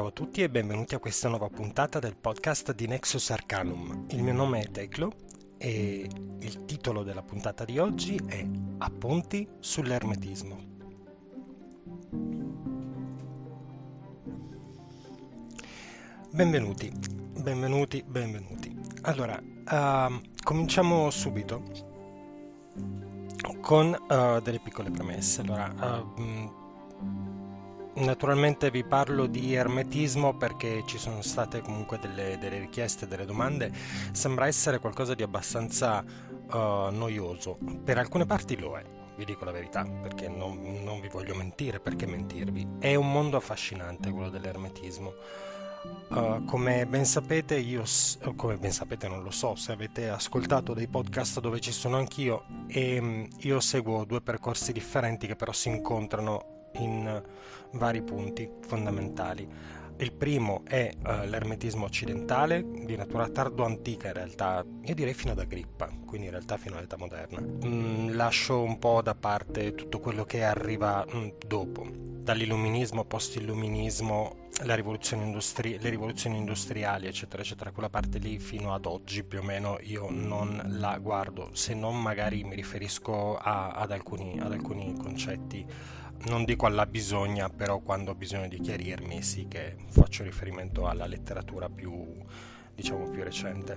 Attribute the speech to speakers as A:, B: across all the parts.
A: Ciao a tutti e benvenuti a questa nuova puntata del podcast di Nexus Arcanum. Il mio nome è Teclo e il titolo della puntata di oggi è Appunti sull'ermetismo. Benvenuti, benvenuti, benvenuti. Allora, uh, cominciamo subito con uh, delle piccole premesse. Allora, uh, Naturalmente vi parlo di ermetismo perché ci sono state comunque delle, delle richieste, delle domande. Sembra essere qualcosa di abbastanza uh, noioso. Per alcune parti lo è, vi dico la verità, perché non, non vi voglio mentire, perché mentirvi. È un mondo affascinante quello dell'ermetismo. Uh, come ben sapete, io, come ben sapete, non lo so se avete ascoltato dei podcast dove ci sono anch'io, e um, io seguo due percorsi differenti che però si incontrano in vari punti fondamentali. Il primo è uh, l'ermetismo occidentale, di natura tardo-antica in realtà, io direi fino ad Agrippa, quindi in realtà fino all'età moderna. Mm, lascio un po' da parte tutto quello che arriva mm, dopo, dall'illuminismo, post-illuminismo, industri- le rivoluzioni industriali, eccetera, eccetera. Quella parte lì fino ad oggi più o meno io non la guardo, se non magari mi riferisco a, ad, alcuni, ad alcuni concetti non dico alla bisogna, però quando ho bisogno di chiarirmi sì che faccio riferimento alla letteratura più diciamo più recente.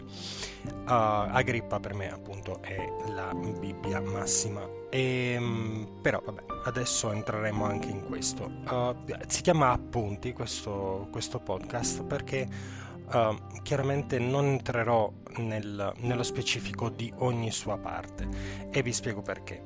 A: Uh, Agrippa per me appunto è la Bibbia massima. E, ehm, però vabbè, adesso entreremo anche in questo. Uh, si chiama Appunti questo, questo podcast perché uh, chiaramente non entrerò nel, nello specifico di ogni sua parte e vi spiego perché.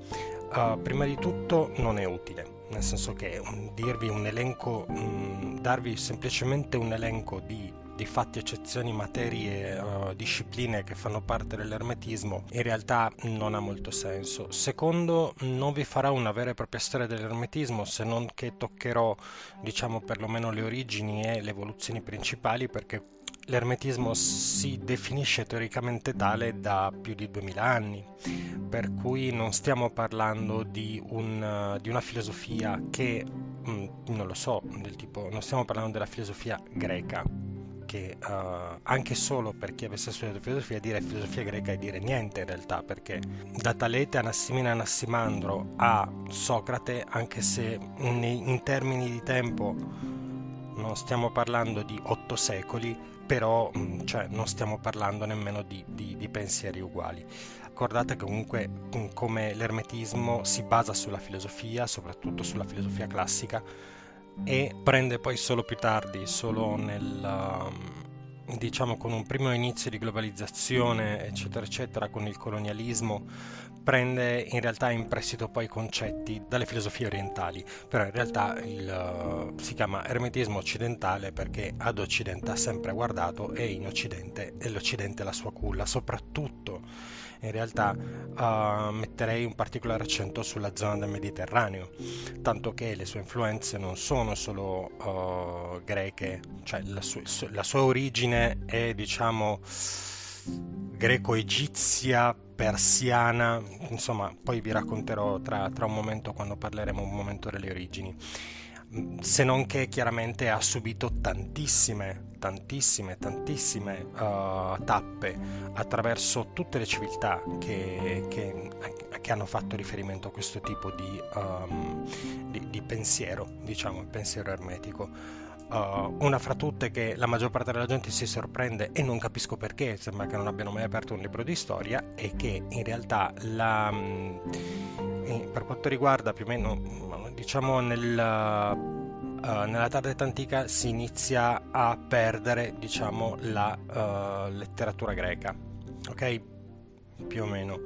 A: prima di tutto non è utile nel senso che dirvi un elenco, mh, darvi semplicemente un elenco di, di fatti, eccezioni, materie, uh, discipline che fanno parte dell'ermetismo in realtà non ha molto senso. Secondo, non vi farà una vera e propria storia dell'ermetismo se non che toccherò, diciamo, perlomeno le origini e le evoluzioni principali perché L'ermetismo si definisce teoricamente tale da più di 2000 anni, per cui non stiamo parlando di, un, di una filosofia che, mm, non lo so, del tipo, non stiamo parlando della filosofia greca, che uh, anche solo per chi avesse studiato filosofia dire filosofia greca è dire niente in realtà perché da Talete, Anassimina, Anassimandro a Socrate anche se in termini di tempo non stiamo parlando di otto secoli però mm, cioè, non stiamo parlando nemmeno di, di, di pensieri uguali. Ricordate comunque mm, come l'ermetismo si basa sulla filosofia, soprattutto sulla filosofia classica, e prende poi solo più tardi, solo nel, mm, diciamo con un primo inizio di globalizzazione, eccetera, eccetera, con il colonialismo, prende in realtà in prestito poi concetti dalle filosofie orientali, però in realtà il, uh, si chiama ermetismo occidentale perché ad occidente ha sempre guardato e in occidente è l'occidente la sua culla, soprattutto in realtà uh, metterei un particolare accento sulla zona del Mediterraneo, tanto che le sue influenze non sono solo uh, greche, cioè la, su- la sua origine è diciamo greco-egizia persiana, insomma, poi vi racconterò tra, tra un momento quando parleremo un momento delle origini. Se non che chiaramente ha subito tantissime, tantissime, tantissime uh, tappe attraverso tutte le civiltà che, che, che, hanno fatto riferimento a questo tipo di, um, di, di pensiero, diciamo, il pensiero ermetico. Uh, una fra tutte che la maggior parte della gente si sorprende e non capisco perché, sembra che non abbiano mai aperto un libro di storia e che in realtà la, mm, per quanto riguarda più o meno diciamo nel, uh, nella tarda età antica si inizia a perdere diciamo la uh, letteratura greca ok più o meno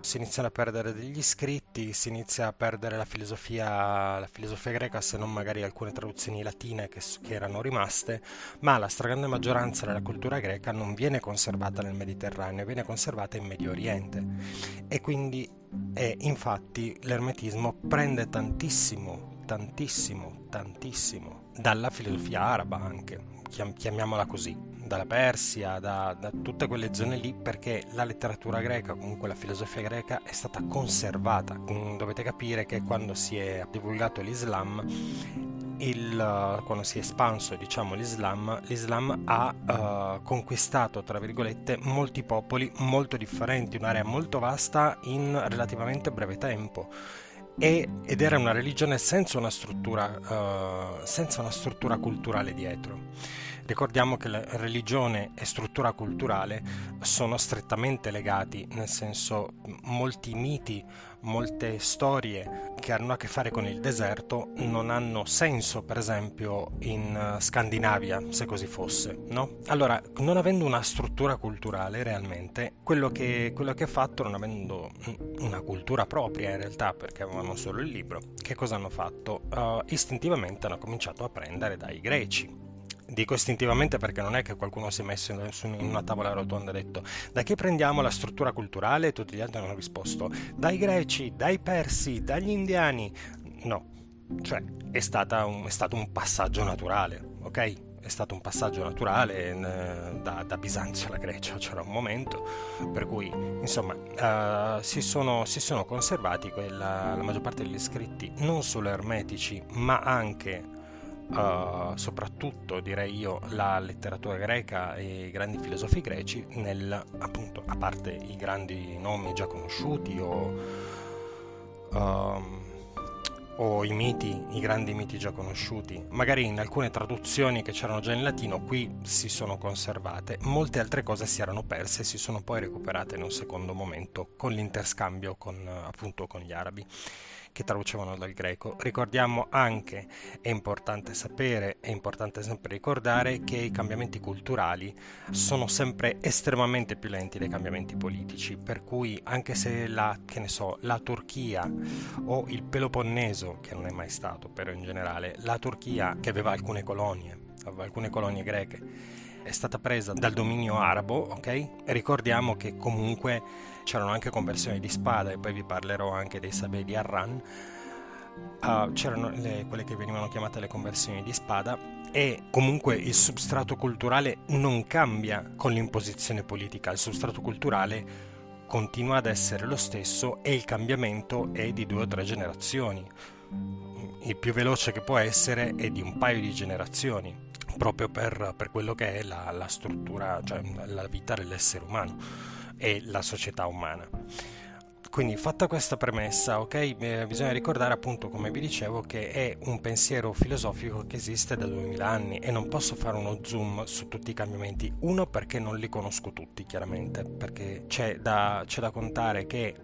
A: si iniziano a perdere degli iscritti, si inizia a perdere la filosofia, la filosofia greca, se non magari alcune traduzioni latine che, che, erano rimaste, ma la stragrande maggioranza della cultura greca non viene conservata nel Mediterraneo, viene conservata in Medio Oriente. E quindi, e infatti, l'ermetismo prende tantissimo, tantissimo, tantissimo dalla filosofia araba anche, chiamiamola così dalla Persia, da, da, tutte quelle zone lì, perché la letteratura greca, comunque la filosofia greca, è stata conservata. Mm, dovete capire che quando si è divulgato l'Islam il, quando si è espanso diciamo, l'Islam, l'Islam ha uh, conquistato, tra virgolette, molti popoli molto differenti, un'area molto vasta in relativamente breve tempo. E, ed era una religione senza una struttura, uh, senza una struttura culturale dietro. Ricordiamo che la religione e struttura culturale sono strettamente legati, nel senso molti miti, molte storie che hanno a che fare con il deserto non hanno senso, per esempio, in eh, Scandinavia, se così fosse, no? Allora, non avendo una struttura culturale realmente, quello che, quello che ha fatto, non avendo una cultura propria in realtà, perché avevano solo il libro, che cosa hanno fatto? Uh, istintivamente hanno cominciato a prendere dai greci Dico istintivamente perché non è che qualcuno si è messo in una tavola rotonda e ha detto da chi prendiamo la struttura culturale e tutti gli altri hanno risposto dai greci, dai persi, dagli indiani. No, cioè è, un, è stato un passaggio naturale, ok? è stato un passaggio naturale eh, da, da, Bisanzio alla Grecia, c'era un momento per cui insomma uh, si, sono, si, sono, conservati quella, la maggior parte degli scritti non solo ermetici ma anche uh, soprattutto direi io la letteratura greca e i grandi filosofi greci nel appunto a parte i grandi nomi già conosciuti o, um, o i miti, i grandi miti già conosciuti, magari in alcune traduzioni che c'erano già in latino qui si sono conservate, molte altre cose si erano perse e si sono poi recuperate in un secondo momento con l'interscambio con, appunto con gli arabi che traducevano dal greco. Ricordiamo anche, è importante sapere, è importante sempre ricordare che i cambiamenti culturali sono sempre estremamente più lenti dei cambiamenti politici, per cui anche se la, so, la Turchia o il Peloponneso, che non è mai stato però in generale, la Turchia che aveva alcune colonie, aveva alcune colonie greche, è stata presa dal dominio arabo, ok? Ricordiamo che comunque c'erano anche conversioni di spada e poi vi parlerò anche dei Sabè di Arran. Uh, c'erano le, quelle che venivano chiamate le conversioni di spada e comunque il substrato culturale non cambia con l'imposizione politica, il substrato culturale continua ad essere lo stesso e il cambiamento è di due o tre generazioni. Il più veloce che può essere è di un paio di generazioni, proprio per, per quello che è la, la struttura, cioè la vita dell'essere umano e la società umana. Quindi fatta questa premessa, ok, eh, bisogna ricordare appunto, come vi dicevo, che è un pensiero filosofico che esiste da 2000 anni e non posso fare uno zoom su tutti i cambiamenti. Uno perché non li conosco tutti, chiaramente, perché c'è da, c'è da contare che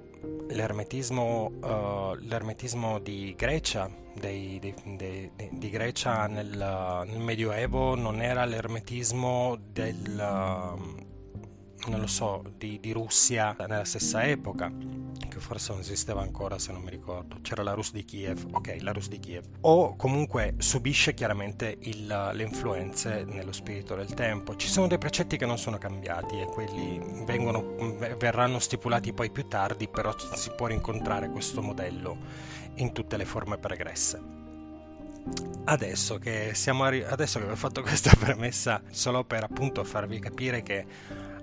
A: l'ermetismo, uh, l'ermetismo di Grecia, dei, dei, dei, di Grecia nel, nel, Medioevo non era l'ermetismo del non lo so, di, di, Russia nella stessa epoca, che forse non esisteva ancora se non mi ricordo, c'era la Rus di Kiev, ok, la Rus di Kiev, o comunque subisce chiaramente il, le influenze nello spirito del tempo. Ci sono dei precetti che non sono cambiati e quelli vengono, verranno stipulati poi più tardi, però si può rincontrare questo modello in tutte le forme pregresse. Adesso che, siamo arri- adesso che ho fatto questa premessa solo per appunto farvi capire che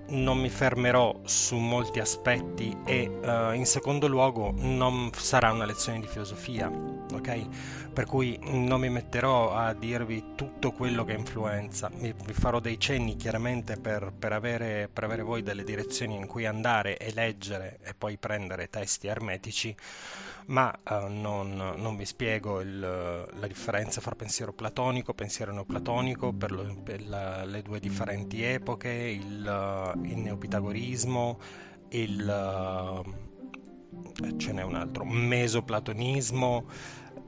A: non mi fermerò su molti aspetti e uh, in secondo luogo non sarà una lezione di filosofia, ok? Per cui non mi metterò a dirvi tutto quello che influenza, vi farò dei cenni chiaramente per, per, avere, per avere voi delle direzioni in cui andare e leggere e poi prendere testi ermetici ma uh, non, non, vi spiego il, la differenza fra pensiero platonico, pensiero neoplatonico, per, lo, per la, le due differenti epoche, il, il neopitagorismo, il, uh, ce n'è un altro, mesoplatonismo,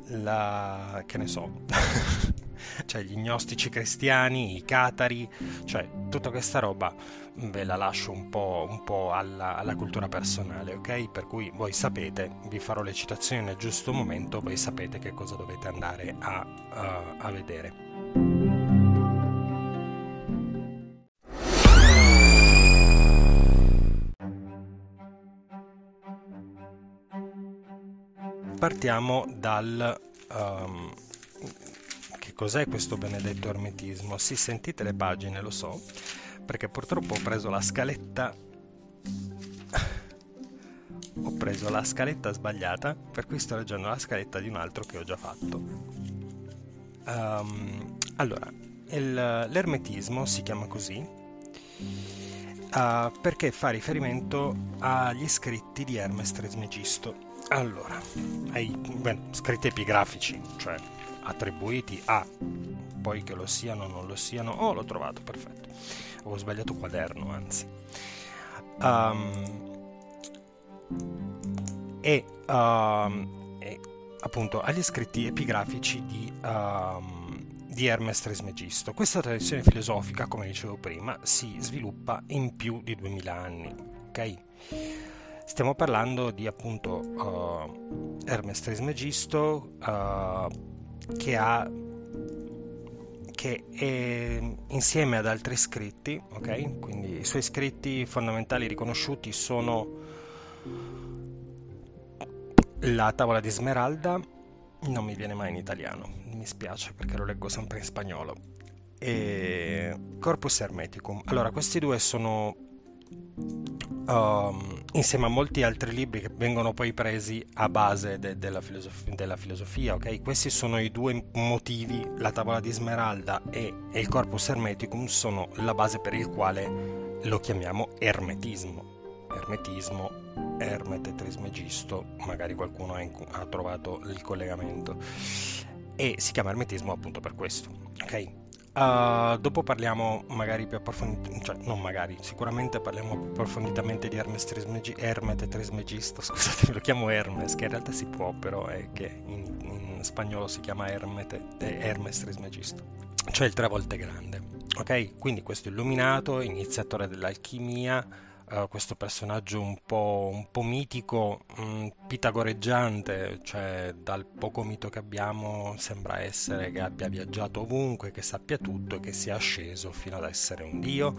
A: la, che ne so, cioè gli gnostici cristiani, i catari, cioè tutta questa roba ve la lascio un po', un po alla, alla, cultura personale, ok? Per cui voi sapete, vi farò le citazioni nel giusto momento, voi sapete che cosa dovete andare a, uh, a vedere. Partiamo dal um, cos'è questo benedetto ermetismo? Sì, sentite le pagine, lo so, perché purtroppo ho preso la scaletta ho preso la scaletta sbagliata, per cui sto leggendo la scaletta di un altro che ho già fatto. Um, allora, il, l'ermetismo si chiama così uh, perché fa riferimento agli scritti di Hermes Trismegisto. Allora, ai beh, scritti epigrafici, cioè attribuiti a, poi che lo siano o non lo siano, oh l'ho trovato, perfetto, avevo sbagliato quaderno anzi. Um, e, um, e, appunto agli scritti epigrafici di, um, di Hermes Trismegisto. Questa tradizione filosofica, come dicevo prima, si sviluppa in più di 2000 anni. ok? Stiamo parlando di appunto uh, Hermes Trismegisto uh, che ha che è, insieme ad altri scritti, ok? Quindi i suoi scritti fondamentali riconosciuti sono la tavola di Smeralda, non mi viene mai in italiano, mi spiace perché lo leggo sempre in spagnolo. E Corpus Hermeticum. Allora, questi due sono um, insieme a molti altri libri che vengono poi presi a base de- della, filosof- della, filosofia, ok? Questi sono i due motivi, la tavola di Smeralda e, e il Corpus Hermeticum sono la base per il quale lo chiamiamo ermetismo. Ermetismo Hermete Trismegisto, magari qualcuno ha, inc- ha, trovato il collegamento, e si chiama Ermetismo appunto per questo. Ok? Uh, dopo parliamo magari più approfonditamente, cioè non magari, sicuramente parliamo più approfonditamente di Hermes Trismegi- Hermete Trismegisto, scusate, lo chiamo Hermes, che in realtà si può, però è che in, in spagnolo si chiama Hermete, Hermes Trismegisto, cioè il tre volte grande. Ok? Quindi questo illuminato, iniziatore dell'alchimia, uh, questo personaggio un po', un po mitico, mh, mm, pitagoreggiante, cioè dal poco mito che abbiamo sembra essere che abbia viaggiato ovunque, che sappia tutto e che sia asceso fino ad essere un dio,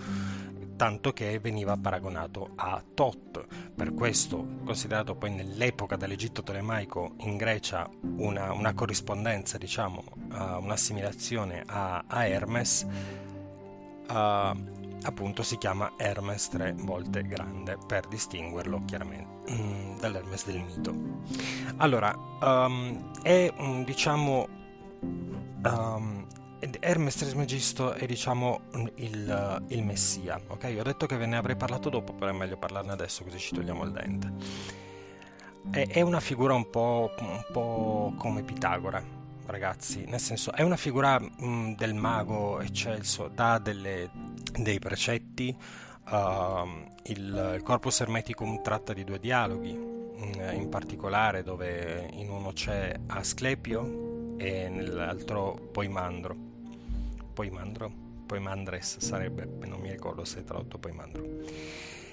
A: tanto che veniva paragonato a Tot. Per questo, considerato poi nell'epoca dell'Egitto tolemaico in Grecia una, una corrispondenza, diciamo, uh, un'assimilazione a, a Hermes, uh, appunto si chiama Hermes tre volte grande per distinguerlo chiaramente mm, dall'Hermes del mito. Allora, um, è un, diciamo um, Hermes Trismegisto è diciamo il, il, messia, ok? Ho detto che ve ne avrei parlato dopo, però è meglio parlarne adesso così ci togliamo il dente. È, è una figura un po', un po' come Pitagora, ragazzi, nel senso è una figura mh, del mago eccelso, dà delle, dei precetti, uh, il, il, Corpus Hermeticum tratta di due dialoghi, in, in particolare dove in uno c'è Asclepio e nell'altro Poimandro. Poimandro? Poimandres sarebbe, non mi ricordo se è tradotto Poimandro.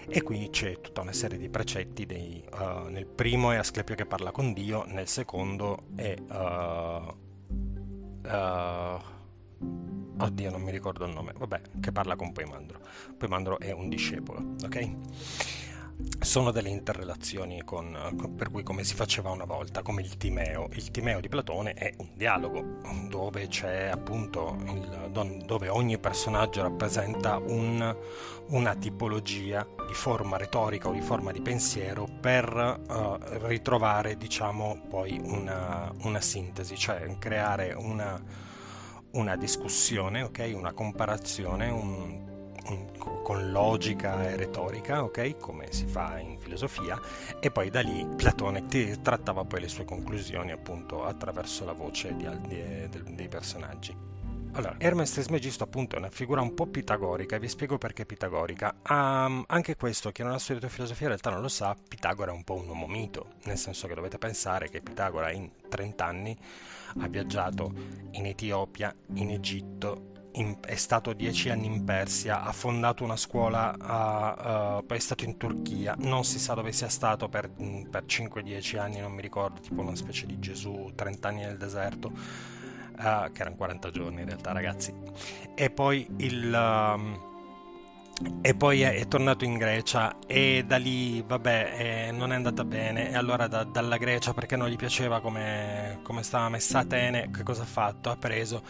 A: E qui c'è tutta una serie di precetti. Dei, uh, nel primo è Asclepio che parla con Dio, nel secondo è uh, Uh, oddio, non mi ricordo il nome. Vabbè, che parla con Poimandro. Poimandro è un discepolo, ok? Sono delle interrelazioni con, per cui come si faceva una volta, come il Timeo. Il Timeo di Platone è un dialogo dove c'è appunto il, dove ogni personaggio rappresenta un, una tipologia di forma retorica o di forma di pensiero per uh, ritrovare diciamo poi una, una sintesi, cioè creare una, una discussione, okay? una comparazione, un, con logica e retorica, ok? Come si fa in filosofia, e poi da lì Platone trattava poi le sue conclusioni appunto attraverso la voce di, di, dei personaggi. Allora, Hermes Trismegisto appunto è una figura un po' pitagorica, e vi spiego perché pitagorica. Um, anche questo, chi non ha studiato filosofia in realtà non lo sa, Pitagora è un po' un uomo mito, nel senso che dovete pensare che Pitagora in 30 anni ha viaggiato in Etiopia, in Egitto, in, è stato dieci anni in Persia, ha fondato una scuola, a, uh, poi è stato in Turchia, non si sa dove sia stato per, per 5-10 anni, non mi ricordo, tipo una specie di Gesù, 30 anni nel deserto, uh, che erano 40 giorni in realtà ragazzi. E poi il... Um, e poi è, è, tornato in Grecia e da lì, vabbè, eh, non è andata bene. E allora da, dalla Grecia, perché non gli piaceva come, come stava messa Atene, che cosa ha fatto? Ha preso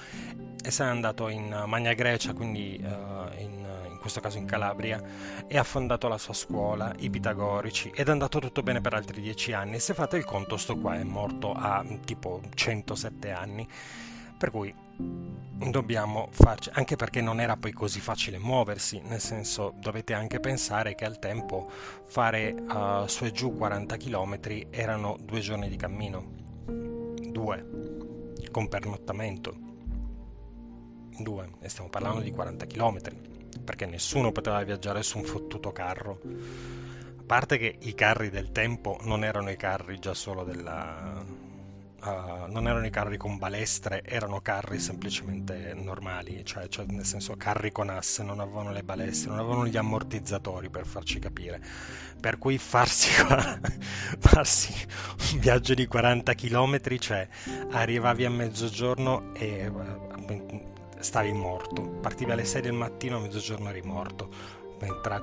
A: e se n'è andato in Magna Grecia, quindi uh, in, in, questo caso in Calabria, e ha fondato la sua scuola, i Pitagorici, ed è andato tutto bene per altri dieci anni. Se fate il conto, sto qua è morto a tipo 107 anni. Per cui dobbiamo farci, anche perché non era poi così facile muoversi, nel senso dovete anche pensare che al tempo fare uh, su e giù 40 km erano due giorni di cammino, due, con pernottamento, due, e stiamo parlando di 40 km, perché nessuno poteva viaggiare su un fottuto carro. A parte che i carri del tempo non erano i carri già solo della, uh, non erano i carri con balestre, erano carri semplicemente normali, cioè, cioè, nel senso carri con asse, non avevano le balestre, non avevano gli ammortizzatori per farci capire. Per cui farsi, farsi un viaggio di 40 km, cioè arrivavi a mezzogiorno e uh, stavi morto, partivi alle 6 del mattino a mezzogiorno eri morto Tra,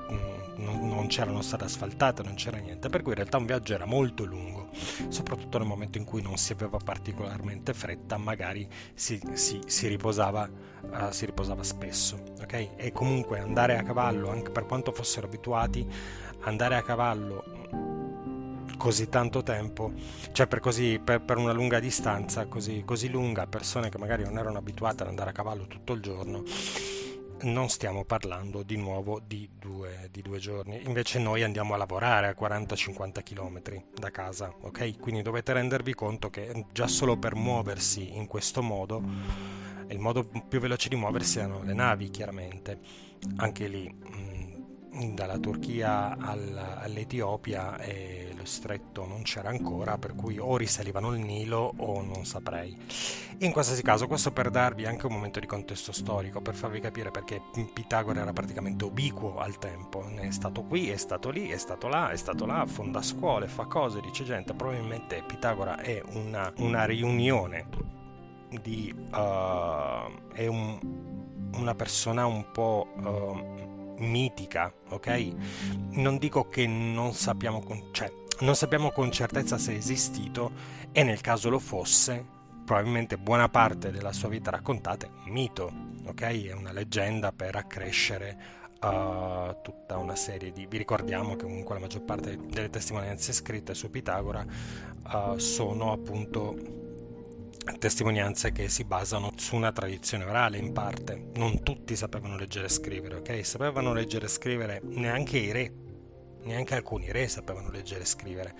A: non, non c'erano strade asfaltate, non c'era niente, per cui in realtà un viaggio era molto lungo soprattutto nel momento in cui non si aveva particolarmente fretta, magari si, si, si, riposava, uh, si riposava spesso. Okay? E comunque andare a cavallo, anche per quanto fossero abituati, andare a cavallo così tanto tempo, cioè per, così, per, per una lunga distanza così, così lunga, persone che magari non erano abituate ad andare a cavallo tutto il giorno, non stiamo parlando di nuovo di due, di due, giorni, invece noi andiamo a lavorare a 40-50 km da casa, ok? Quindi dovete rendervi conto che già solo per muoversi in questo modo, il modo più veloce di muoversi erano le navi, chiaramente. Anche lì dalla Turchia all'Etiopia e lo stretto non c'era ancora, per cui o risalivano il Nilo o non saprei. In qualsiasi caso, questo per darvi anche un momento di contesto storico, per farvi capire perché Pitagora era praticamente ubiquo al tempo, è stato qui, è stato lì, è stato là, è stato là, fonda scuole, fa cose, dice gente, probabilmente Pitagora è una, una riunione di... Uh, è un, una persona un po'... Uh, mitica, ok? Non dico che non sappiamo con, cioè, non sappiamo con certezza se è esistito e nel caso lo fosse, probabilmente buona parte della sua vita raccontata è un mito, ok? È una leggenda per accrescere Uh, tutta una serie di... Vi ricordiamo che comunque la maggior parte delle testimonianze scritte su Pitagora uh, sono appunto testimonianze che si basano su una tradizione orale in parte. Non tutti sapevano leggere e scrivere, ok? Sapevano leggere e scrivere neanche i re, neanche alcuni re sapevano leggere e scrivere.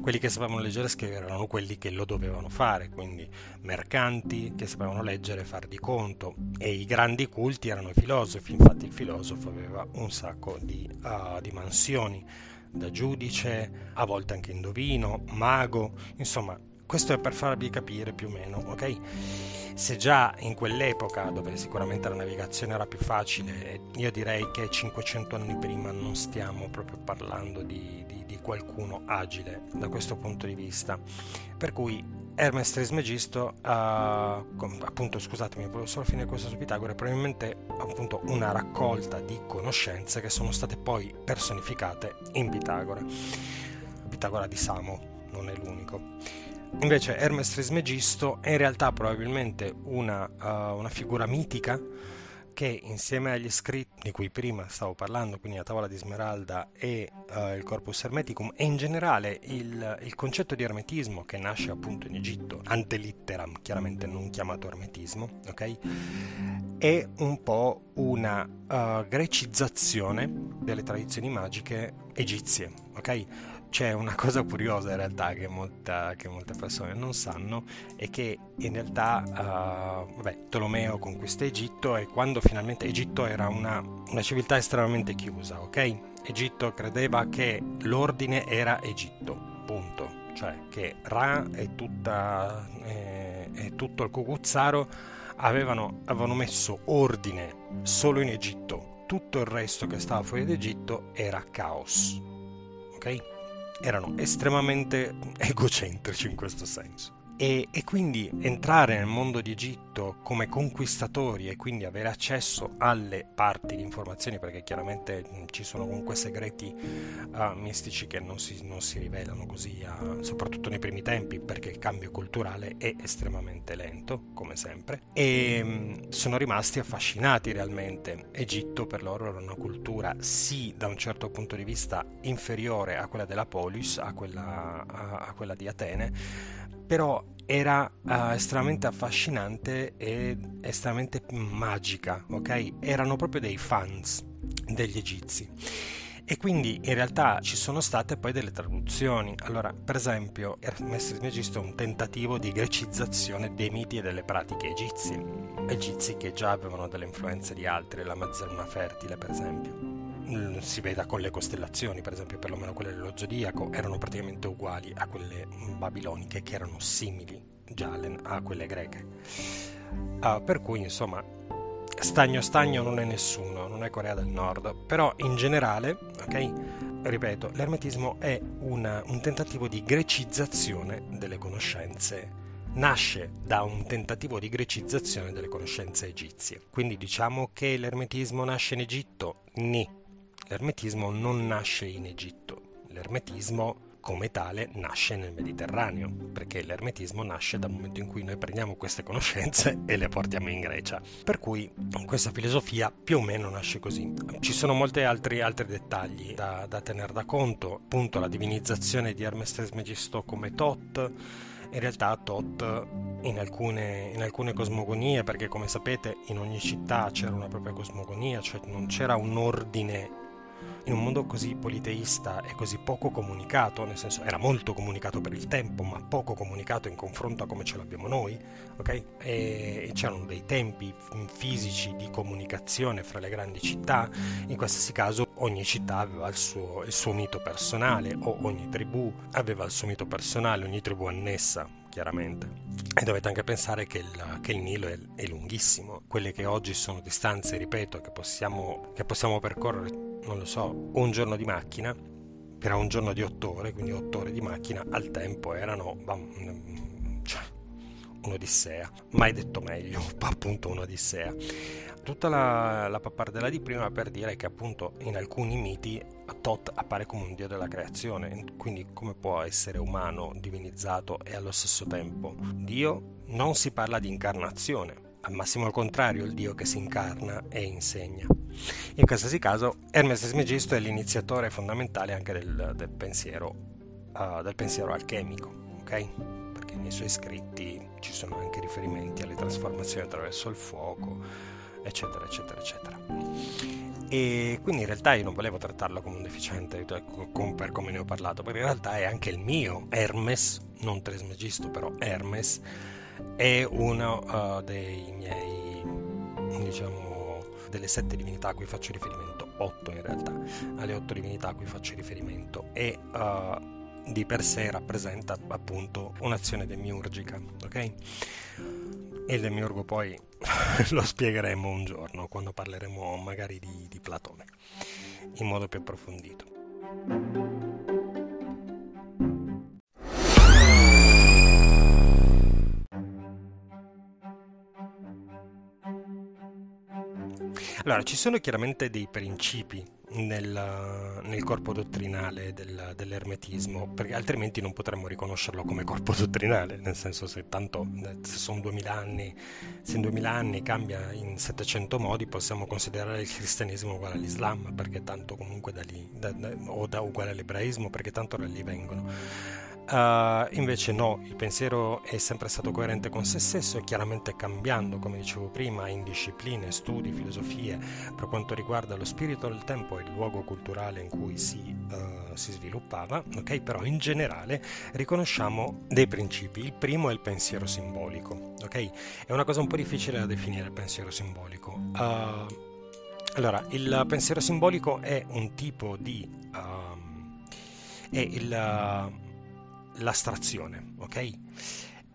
A: Quelli che sapevano leggere e scrivere erano quelli che lo dovevano fare, quindi mercanti che sapevano leggere e far di conto. E i grandi culti erano i filosofi, infatti il filosofo aveva un sacco di, uh, di mansioni da giudice, a volte anche indovino, mago, insomma questo è per farvi capire più o meno, ok? Se già in quell'epoca, dove sicuramente la navigazione era più facile, io direi che 500 anni prima non stiamo proprio parlando di, di, di qualcuno agile da questo punto di vista. Per cui Hermes Trismegisto, uh, appunto scusatemi, volevo solo finire questo su Pitagora, è probabilmente appunto una raccolta di conoscenze che sono state poi personificate in Pitagora. Pitagora di Samo non è l'unico. Invece Hermes Trismegisto è in realtà probabilmente una, uh, una figura mitica che insieme agli scritti di cui prima stavo parlando, quindi la tavola di Smeralda e uh, il Corpus Hermeticum, e in generale il, il, concetto di ermetismo che nasce appunto in Egitto, ante litteram, chiaramente non chiamato ermetismo, ok? È un po' una uh, grecizzazione delle tradizioni magiche egizie, ok? C'è una cosa curiosa in realtà che, molta, che, molte persone non sanno è che in realtà uh, vabbè, Tolomeo conquista Egitto e quando finalmente Egitto era una, una civiltà estremamente chiusa, ok? Egitto credeva che l'ordine era Egitto, punto. Cioè che Ra e, tutta, e, e tutto il Cucuzzaro avevano, avevano messo ordine solo in Egitto. Tutto il resto che stava fuori d'Egitto era caos. Ok? Erano estremamente egocentrici in questo senso. E, e, quindi entrare nel mondo di Egitto come conquistatori e quindi avere accesso alle parti di informazioni, perché chiaramente ci sono comunque segreti uh, mistici che non si, non si rivelano così, uh, soprattutto nei primi tempi, perché il cambio culturale è estremamente lento, come sempre, e um, sono rimasti affascinati realmente. Egitto per loro era una cultura sì da un certo punto di vista inferiore a quella della polis, a quella, a, a quella di Atene, però era uh, estremamente affascinante e estremamente magica, ok? Erano proprio dei fans degli egizi. E quindi in realtà ci sono state poi delle traduzioni. Allora, per esempio, Hermes Trismegisto è un tentativo di grecizzazione dei miti e delle pratiche egizie. Egizi che già avevano delle influenze di altri, la Mezzaluna fertile, per esempio si veda con le costellazioni, per esempio, perlomeno quelle dello zodiaco, erano praticamente uguali a quelle babiloniche, che erano simili già a quelle greche. Uh, per cui, insomma, stagno stagno non è nessuno, non è Corea del Nord, però in generale, ok? Ripeto, l'ermetismo è una, un tentativo di grecizzazione delle conoscenze nasce da un tentativo di grecizzazione delle conoscenze egizie. Quindi diciamo che l'ermetismo nasce in Egitto? Ni. L'ermetismo non nasce in Egitto. L'ermetismo come tale nasce nel Mediterraneo, perché l'ermetismo nasce dal momento in cui noi prendiamo queste conoscenze e le portiamo in Grecia. Per cui questa filosofia più o meno nasce così. Ci sono molti altri, altri dettagli da, da tenere da conto, appunto la divinizzazione di Hermes Trismegisto come Tot, in realtà Tot in alcune, in alcune, cosmogonie, perché come sapete in ogni città c'era una propria cosmogonia, cioè non c'era un ordine in un mondo così politeista e così poco comunicato, nel senso era molto comunicato per il tempo, ma poco comunicato in confronto a come ce l'abbiamo noi, ok? E c'erano dei tempi fisici di comunicazione fra le grandi città, in qualsiasi caso ogni città aveva il suo, il suo mito personale o ogni tribù aveva il suo mito personale, ogni tribù annessa chiaramente. E dovete anche pensare che il, che il Nilo è, è, lunghissimo. Quelle che oggi sono distanze, ripeto, che possiamo, che possiamo percorrere, non lo so, un giorno di macchina, per un giorno di otto ore, quindi otto ore di macchina, al tempo erano cioè, un'odissea. Mai detto meglio, appunto un'odissea. Tutta la, la pappardella di prima per dire che appunto in alcuni miti Tot appare come un dio della creazione, quindi come può essere umano, divinizzato e allo stesso tempo Dio? Non si parla di incarnazione, al massimo al contrario il Dio che si incarna e insegna. In qualsiasi caso, Hermes Trismegisto è l'iniziatore fondamentale anche del, del, pensiero, uh, del pensiero alchemico, ok? Perché nei suoi scritti ci sono anche riferimenti alle trasformazioni attraverso il fuoco, eccetera, eccetera, eccetera e quindi in realtà io non volevo trattarlo come un deficiente cioè, per come ne ho parlato perché in realtà è anche il mio Hermes non Trismegisto però Hermes è uno uh, dei miei diciamo delle sette divinità a cui faccio riferimento otto in realtà. Alle otto divinità a cui faccio riferimento. E uh, di per sé rappresenta appunto un'azione demiurgica ok? E il demiurgo poi lo spiegheremo un giorno quando parleremo magari di, di Platone in modo più approfondito. Allora, ci sono chiaramente dei principi nel, nel corpo dottrinale del, dell'ermetismo, perché altrimenti non potremmo riconoscerlo come corpo dottrinale, nel senso se tanto se sono 2000 anni, se in 2000 anni cambia in 700 modi, possiamo considerare il cristianesimo uguale all'Islam, perché tanto comunque da lì, da, da, o da uguale all'ebraismo, perché tanto da lì vengono. Uh, invece no, il pensiero è sempre stato coerente con se stesso e chiaramente cambiando, come dicevo prima, in discipline, studi, filosofie per quanto riguarda lo spirito del tempo e il luogo culturale in cui si, uh, si sviluppava, ok? Però in generale riconosciamo dei principi. Il primo è il pensiero simbolico, ok? È una cosa un po' difficile da definire il pensiero simbolico. Uh, allora, il pensiero simbolico è un tipo di... Um, è il l'astrazione, ok?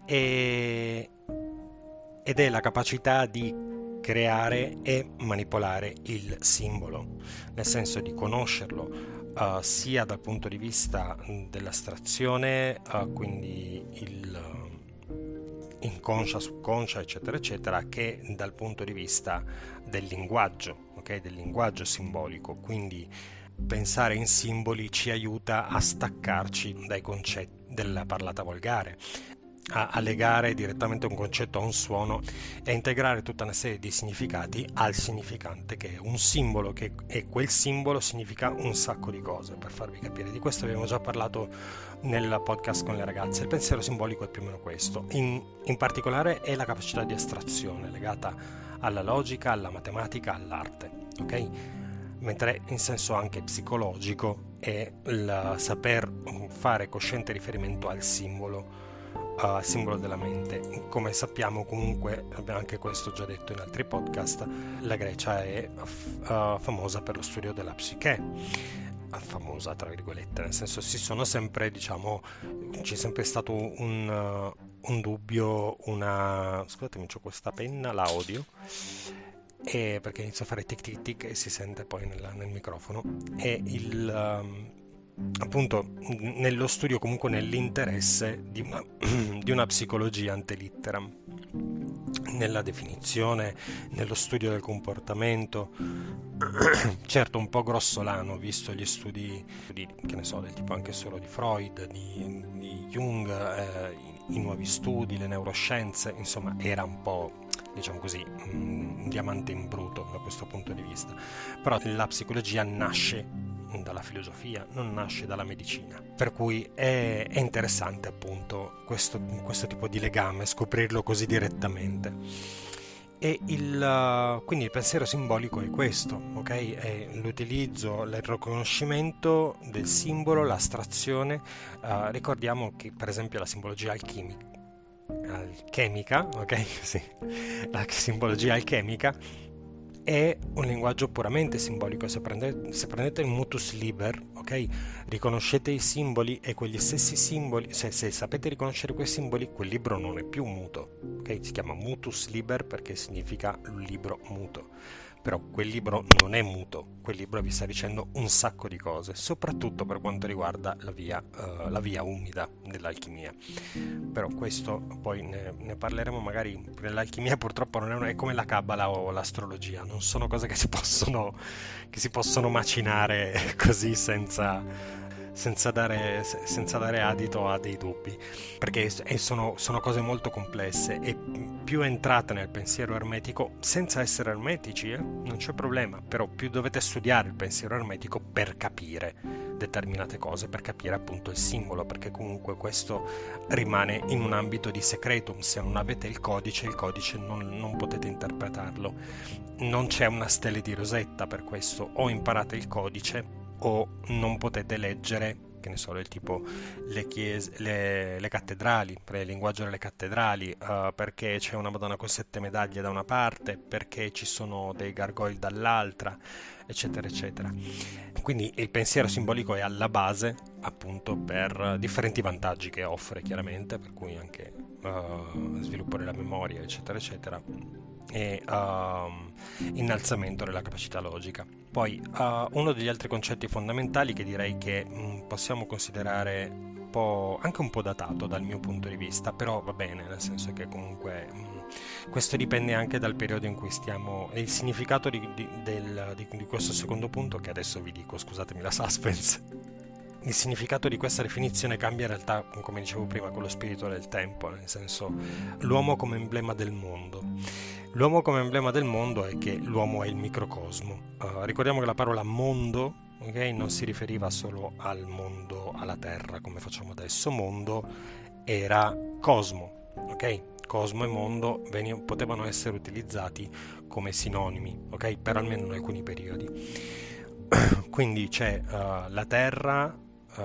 A: E, ed è la capacità di creare e manipolare il simbolo, nel senso di conoscerlo uh, sia dal punto di vista dell'astrazione, uh, quindi il uh, inconscia, subconscia, eccetera, eccetera, che dal punto di vista del linguaggio, ok? Del linguaggio simbolico, quindi pensare in simboli ci aiuta a staccarci dai concetti della parlata volgare a, a, legare direttamente un concetto a un suono e integrare tutta una serie di significati al significante che è. Un simbolo che, e quel simbolo significa un sacco di cose per farvi capire. Di questo abbiamo già parlato nel podcast con le ragazze. Il pensiero simbolico è più o meno questo. In, in particolare è la capacità di astrazione legata alla logica alla matematica all'arte ok? Mentre in senso anche psicologico è il saper fare cosciente riferimento al simbolo uh, simbolo della mente. Come sappiamo comunque, abbiamo anche questo già detto in altri podcast, la Grecia è uh, famosa per lo studio della psiche famosa tra virgolette nel senso si sono sempre diciamo c'è sempre stato un, un dubbio una scusatemi ho questa penna la odio e perché inizia a fare tic tic tic e si sente poi nel, nel microfono. E il um, appunto nello studio comunque nell'interesse di una, di una psicologia antelitteram nella definizione, nello studio del comportamento, certo un po' grossolano visto gli studi, di, che ne so, del tipo anche solo di Freud, di, di Jung, eh, i, i, nuovi studi, le neuroscienze, insomma era un po' diciamo così un diamante in bruto da questo punto di vista, però la psicologia nasce dalla filosofia, non nasce dalla medicina. Per cui è, è interessante appunto questo, questo, tipo di legame, scoprirlo così direttamente. E il, quindi il pensiero simbolico è questo, ok? È l'utilizzo, il riconoscimento del simbolo, l'astrazione. Uh, ricordiamo che per esempio la simbologia alchimica, alchemica, ok? Sì, la simbologia alchemica è un linguaggio puramente simbolico. Se prendete, se prendete il mutus liber, ok? Riconoscete i simboli e quegli stessi simboli, se, se, sapete riconoscere quei simboli, quel libro non è più muto, ok? Si chiama mutus liber perché significa libro muto però quel libro non è muto, quel libro vi sta dicendo un sacco di cose, soprattutto per quanto riguarda la via, uh, la via umida dell'alchimia. Però questo poi ne, ne, parleremo magari, l'alchimia purtroppo non è, è come la cabala o l'astrologia, non sono cose che si possono, che si possono macinare così senza senza dare, senza dare adito a dei dubbi, perché sono, sono cose molto complesse e più entrate nel pensiero ermetico, senza essere ermetici, eh, non c'è problema, però più dovete studiare il pensiero ermetico per capire determinate cose, per capire appunto il simbolo, perché comunque questo rimane in un ambito di secretum, se non avete il codice, il codice non, non potete interpretarlo, non c'è una stella di rosetta per questo, o imparate il codice o non potete leggere che ne so, del tipo le, chiese, le, le cattedrali, il linguaggio delle cattedrali, uh, perché c'è una Madonna con sette medaglie da una parte, perché ci sono dei gargoyle dall'altra, eccetera, eccetera. Quindi il pensiero simbolico è alla base, appunto, per differenti vantaggi che offre, chiaramente, per cui anche uh, sviluppo della memoria, eccetera, eccetera e uh, innalzamento della capacità logica. Poi uh, uno degli altri concetti fondamentali che direi che mh, mm, possiamo considerare un po', anche un po' datato dal mio punto di vista, però va bene, nel senso che comunque mh, mm, questo dipende anche dal periodo in cui stiamo e il significato di, di, del, di, di questo secondo punto che adesso vi dico, scusatemi la suspense. Il significato di questa definizione cambia in realtà, come dicevo prima, con lo spirito del tempo, nel senso l'uomo come emblema del mondo. L'uomo come emblema del mondo è che l'uomo è il microcosmo. Uh, ricordiamo che la parola mondo okay, non si riferiva solo al mondo, alla Terra, come facciamo adesso. Mondo era cosmo. ok? Cosmo e mondo veniv- potevano essere utilizzati come sinonimi okay? per almeno in alcuni periodi. Quindi c'è uh, la Terra, uh,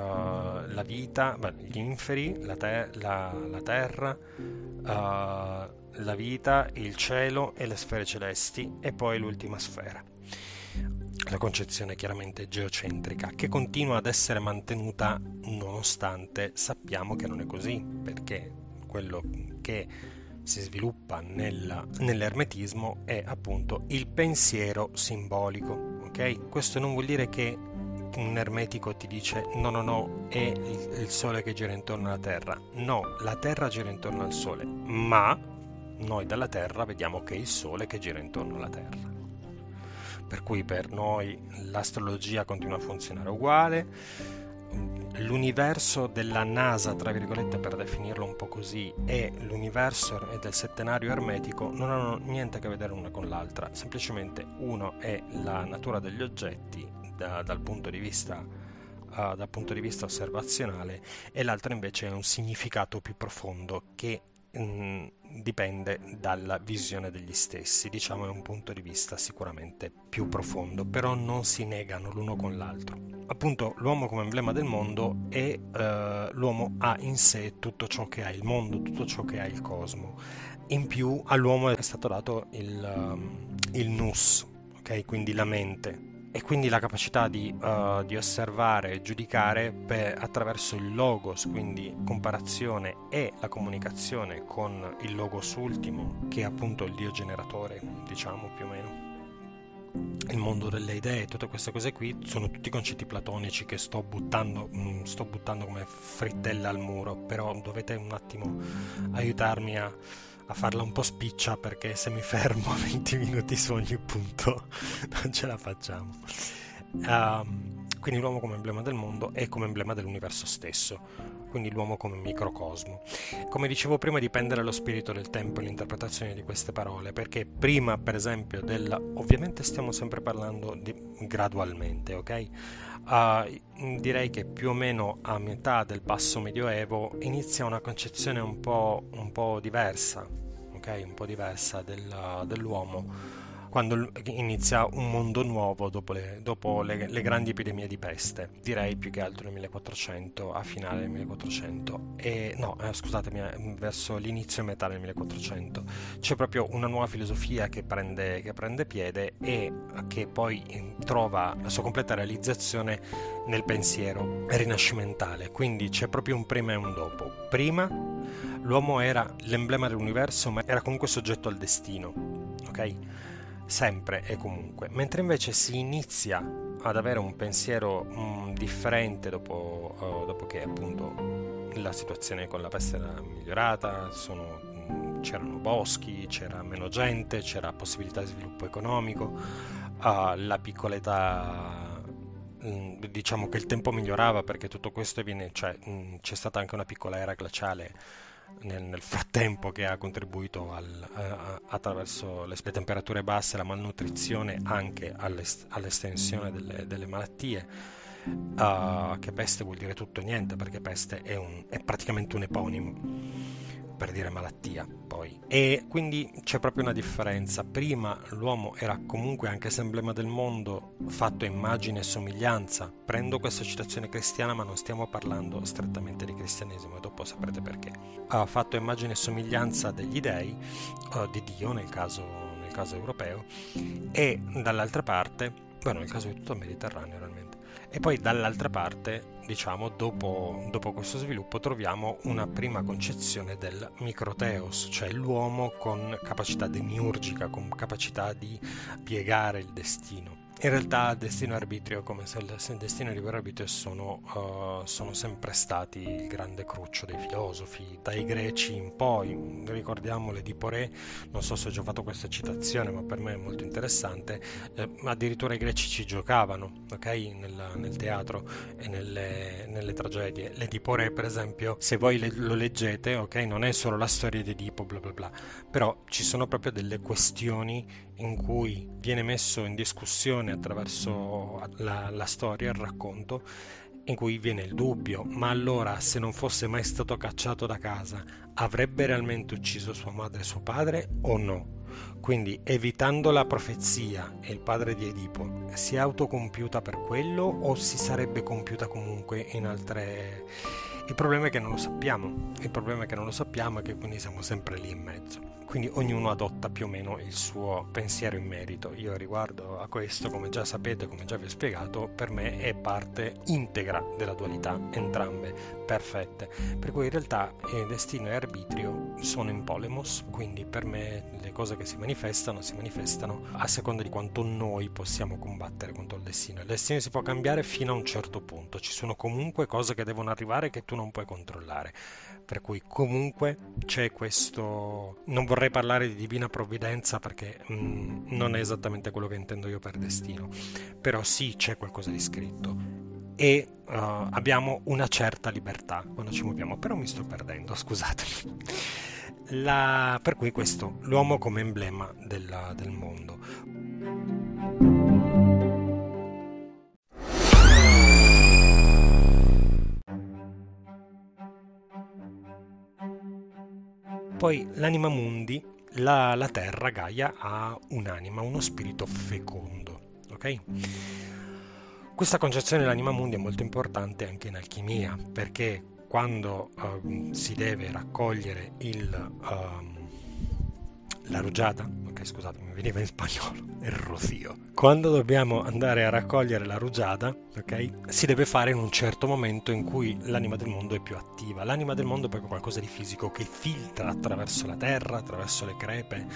A: la vita, beh, gli inferi, la, te- la, la Terra la vita, il cielo e le sfere celesti e poi l'ultima sfera. La concezione chiaramente geocentrica che continua ad essere mantenuta nonostante sappiamo che non è così, perché quello che si sviluppa nel, nell'ermetismo è appunto il pensiero simbolico. Okay? Questo non vuol dire che un ermetico ti dice no no no è il, sole che gira intorno alla terra. No la terra gira intorno al sole ma noi dalla Terra vediamo che è il Sole che gira intorno alla Terra. Per cui per noi l'astrologia continua a funzionare uguale, l'universo della NASA, tra virgolette per definirlo un po' così, e l'universo del settenario ermetico non hanno niente a che vedere l'una con l'altra, semplicemente uno è la natura degli oggetti da, dal punto di vista uh, dal punto di vista osservazionale e l'altro invece è un significato più profondo che Mm, dipende dalla visione degli stessi, diciamo è un punto di vista sicuramente più profondo, però non si negano l'uno con l'altro. Appunto l'uomo come emblema del mondo e uh, l'uomo ha in sé tutto ciò che ha il mondo, tutto ciò che ha il cosmo. In più all'uomo è stato dato il, um, il nus, ok? Quindi la mente, e quindi la capacità di, uh, di osservare e giudicare per, attraverso il logos, quindi comparazione e la comunicazione con il logos ultimo, che è appunto il dio generatore, diciamo più o meno. Il mondo delle idee, tutte queste cose qui sono tutti concetti platonici che sto buttando, mm, sto buttando come frittella al muro, però dovete un attimo aiutarmi a, a farla un po' spiccia perché se mi fermo 20 minuti su ogni punto non ce la facciamo. Um, quindi l'uomo come emblema del mondo e come emblema dell'universo stesso, quindi l'uomo come microcosmo. Come dicevo prima dipende dallo spirito del tempo e l'interpretazione di queste parole, perché prima per esempio del... ovviamente stiamo sempre parlando di gradualmente, ok? Uh, direi che più o meno a metà del basso medioevo inizia una concezione un po', un po diversa, ok? Un po' diversa del, dell'uomo quando inizia un mondo nuovo dopo, le, dopo le, le, grandi epidemie di peste, direi più che altro nel 1400, a finale del 1400, e no, eh, scusatemi, eh, verso l'inizio e metà del 1400, c'è proprio una nuova filosofia che prende, che prende piede e che poi trova la sua completa realizzazione nel pensiero rinascimentale, quindi c'è proprio un prima e un dopo. Prima l'uomo era l'emblema dell'universo, ma era comunque soggetto al destino, ok? Sempre e comunque, mentre invece si inizia ad avere un pensiero mh, mm, differente dopo, uh, dopo, che appunto la situazione con la peste era migliorata, sono, mh, mm, c'erano boschi, c'era meno gente, c'era possibilità di sviluppo economico, uh, la piccola età mm, diciamo che il tempo migliorava perché tutto questo viene, cioè, c'è stata anche una piccola era glaciale nel, nel frattempo che ha contribuito al, uh, attraverso le, le, temperature basse e la malnutrizione anche all'est- all'estensione delle, delle malattie. Uh, che peste vuol dire tutto e niente perché peste è, un, è praticamente un eponimo per dire malattia poi. E quindi c'è proprio una differenza. Prima l'uomo era comunque, anche se emblema del mondo, fatto immagine e somiglianza. Prendo questa citazione cristiana, ma non stiamo parlando strettamente di cristianesimo, e dopo saprete perché. Ha fatto immagine e somiglianza degli dei, uh, di Dio nel caso, nel caso europeo, e dall'altra parte, bueno, nel caso di tutto il Mediterraneo realmente e poi dall'altra parte, diciamo, dopo, dopo questo sviluppo troviamo una prima concezione del microteos, cioè l'uomo con capacità demiurgica, con capacità di piegare il destino in realtà destino e arbitrio, come se il destino e il libero arbitrio sono, uh, sono, sempre stati il grande cruccio dei filosofi, dai greci in poi, ricordiamo l'Edipo Re, non so se ho già fatto questa citazione, ma per me è molto interessante, eh, addirittura i greci ci giocavano, ok, nel, nel teatro e nelle, nelle, tragedie. L'Edipo Re, per esempio, se voi le, lo leggete, ok, non è solo la storia di Edipo, bla bla bla, però ci sono proprio delle questioni in cui viene messo in discussione attraverso la, la storia, il racconto, in cui viene il dubbio, ma allora se non fosse mai stato cacciato da casa, avrebbe realmente ucciso sua madre e suo padre o no? Quindi, evitando la profezia e il padre di Edipo, si è autocompiuta per quello o si sarebbe compiuta comunque in altre... Il problema è che non lo sappiamo, il problema è che non lo sappiamo e che quindi siamo sempre lì in mezzo quindi ognuno adotta più o meno il suo pensiero in merito. Io riguardo a questo, come già sapete, come già vi ho spiegato, per me è parte integra della dualità, entrambe perfette. Per cui in realtà eh, destino e arbitrio sono in polemos, quindi per me le cose che si manifestano si manifestano a seconda di quanto noi possiamo combattere contro il destino. Il destino si può cambiare fino a un certo punto, ci sono comunque cose che devono arrivare che tu non puoi controllare per cui comunque c'è questo... Non vorrei parlare di divina provvidenza perché mh, mm, non è esattamente quello che intendo io per destino, però sì c'è qualcosa di scritto. e uh, abbiamo una certa libertà quando ci muoviamo, però mi sto perdendo, scusatemi. La, per cui questo, l'uomo come emblema della, del mondo. Poi l'anima mundi, la, la terra, Gaia, ha un'anima, uno spirito fecondo, ok? Questa concezione dell'anima mundi è molto importante anche in alchimia, perché quando uh, si deve raccogliere il, uh, la rugiada, ok scusate mi veniva in spagnolo, il rocío, quando dobbiamo andare a raccogliere la rugiada, ok, si deve fare in un certo momento in cui l'anima del mondo è più attiva. L'anima del mondo è proprio qualcosa di fisico che filtra attraverso la terra, attraverso le crepe,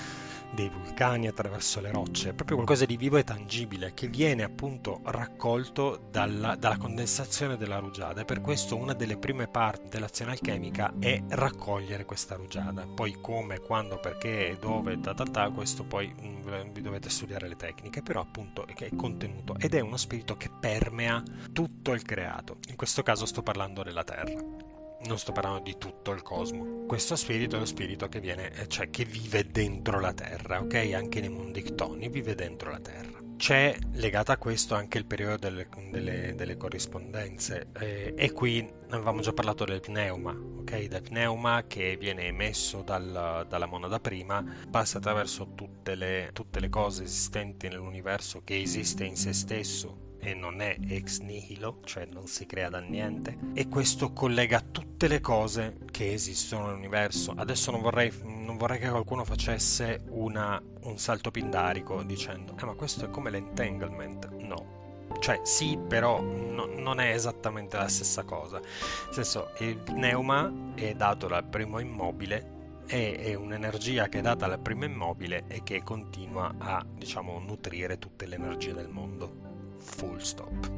A: dei vulcani attraverso le rocce, è proprio qualcosa di vivo e tangibile che viene appunto raccolto dalla, dalla condensazione della rugiada e per questo una delle prime parti dell'azione alchemica è raccogliere questa rugiada. Poi come, quando, perché, dove, ta ta ta, questo poi mm, vi dovete studiare le tecniche, però appunto è contenuto ed è uno spirito che permea tutto il creato. In questo caso sto parlando della Terra non sto parlando di tutto il cosmo. Questo spirito è uno spirito che viene, eh, cioè che vive dentro la Terra, ok? Anche nei mondi ictoni vive dentro la Terra. C'è legato a questo anche il periodo delle, delle, delle corrispondenze eh, e qui avevamo già parlato del pneuma, ok? Del pneuma che viene emesso dal, dalla monada prima, passa attraverso tutte le, tutte le cose esistenti nell'universo che esiste in se stesso e non è ex nihilo, cioè non si crea da niente, e questo collega tutte le cose che esistono nell'universo. Adesso non vorrei, non vorrei che qualcuno facesse una, un salto pindarico dicendo, eh ma questo è come l'entanglement. No, cioè sì, però no, non è esattamente la stessa cosa. Nel senso, il pneuma è dato dal primo immobile è, un'energia che è data dal primo immobile e che continua a, diciamo, nutrire tutte le energie del mondo full stop.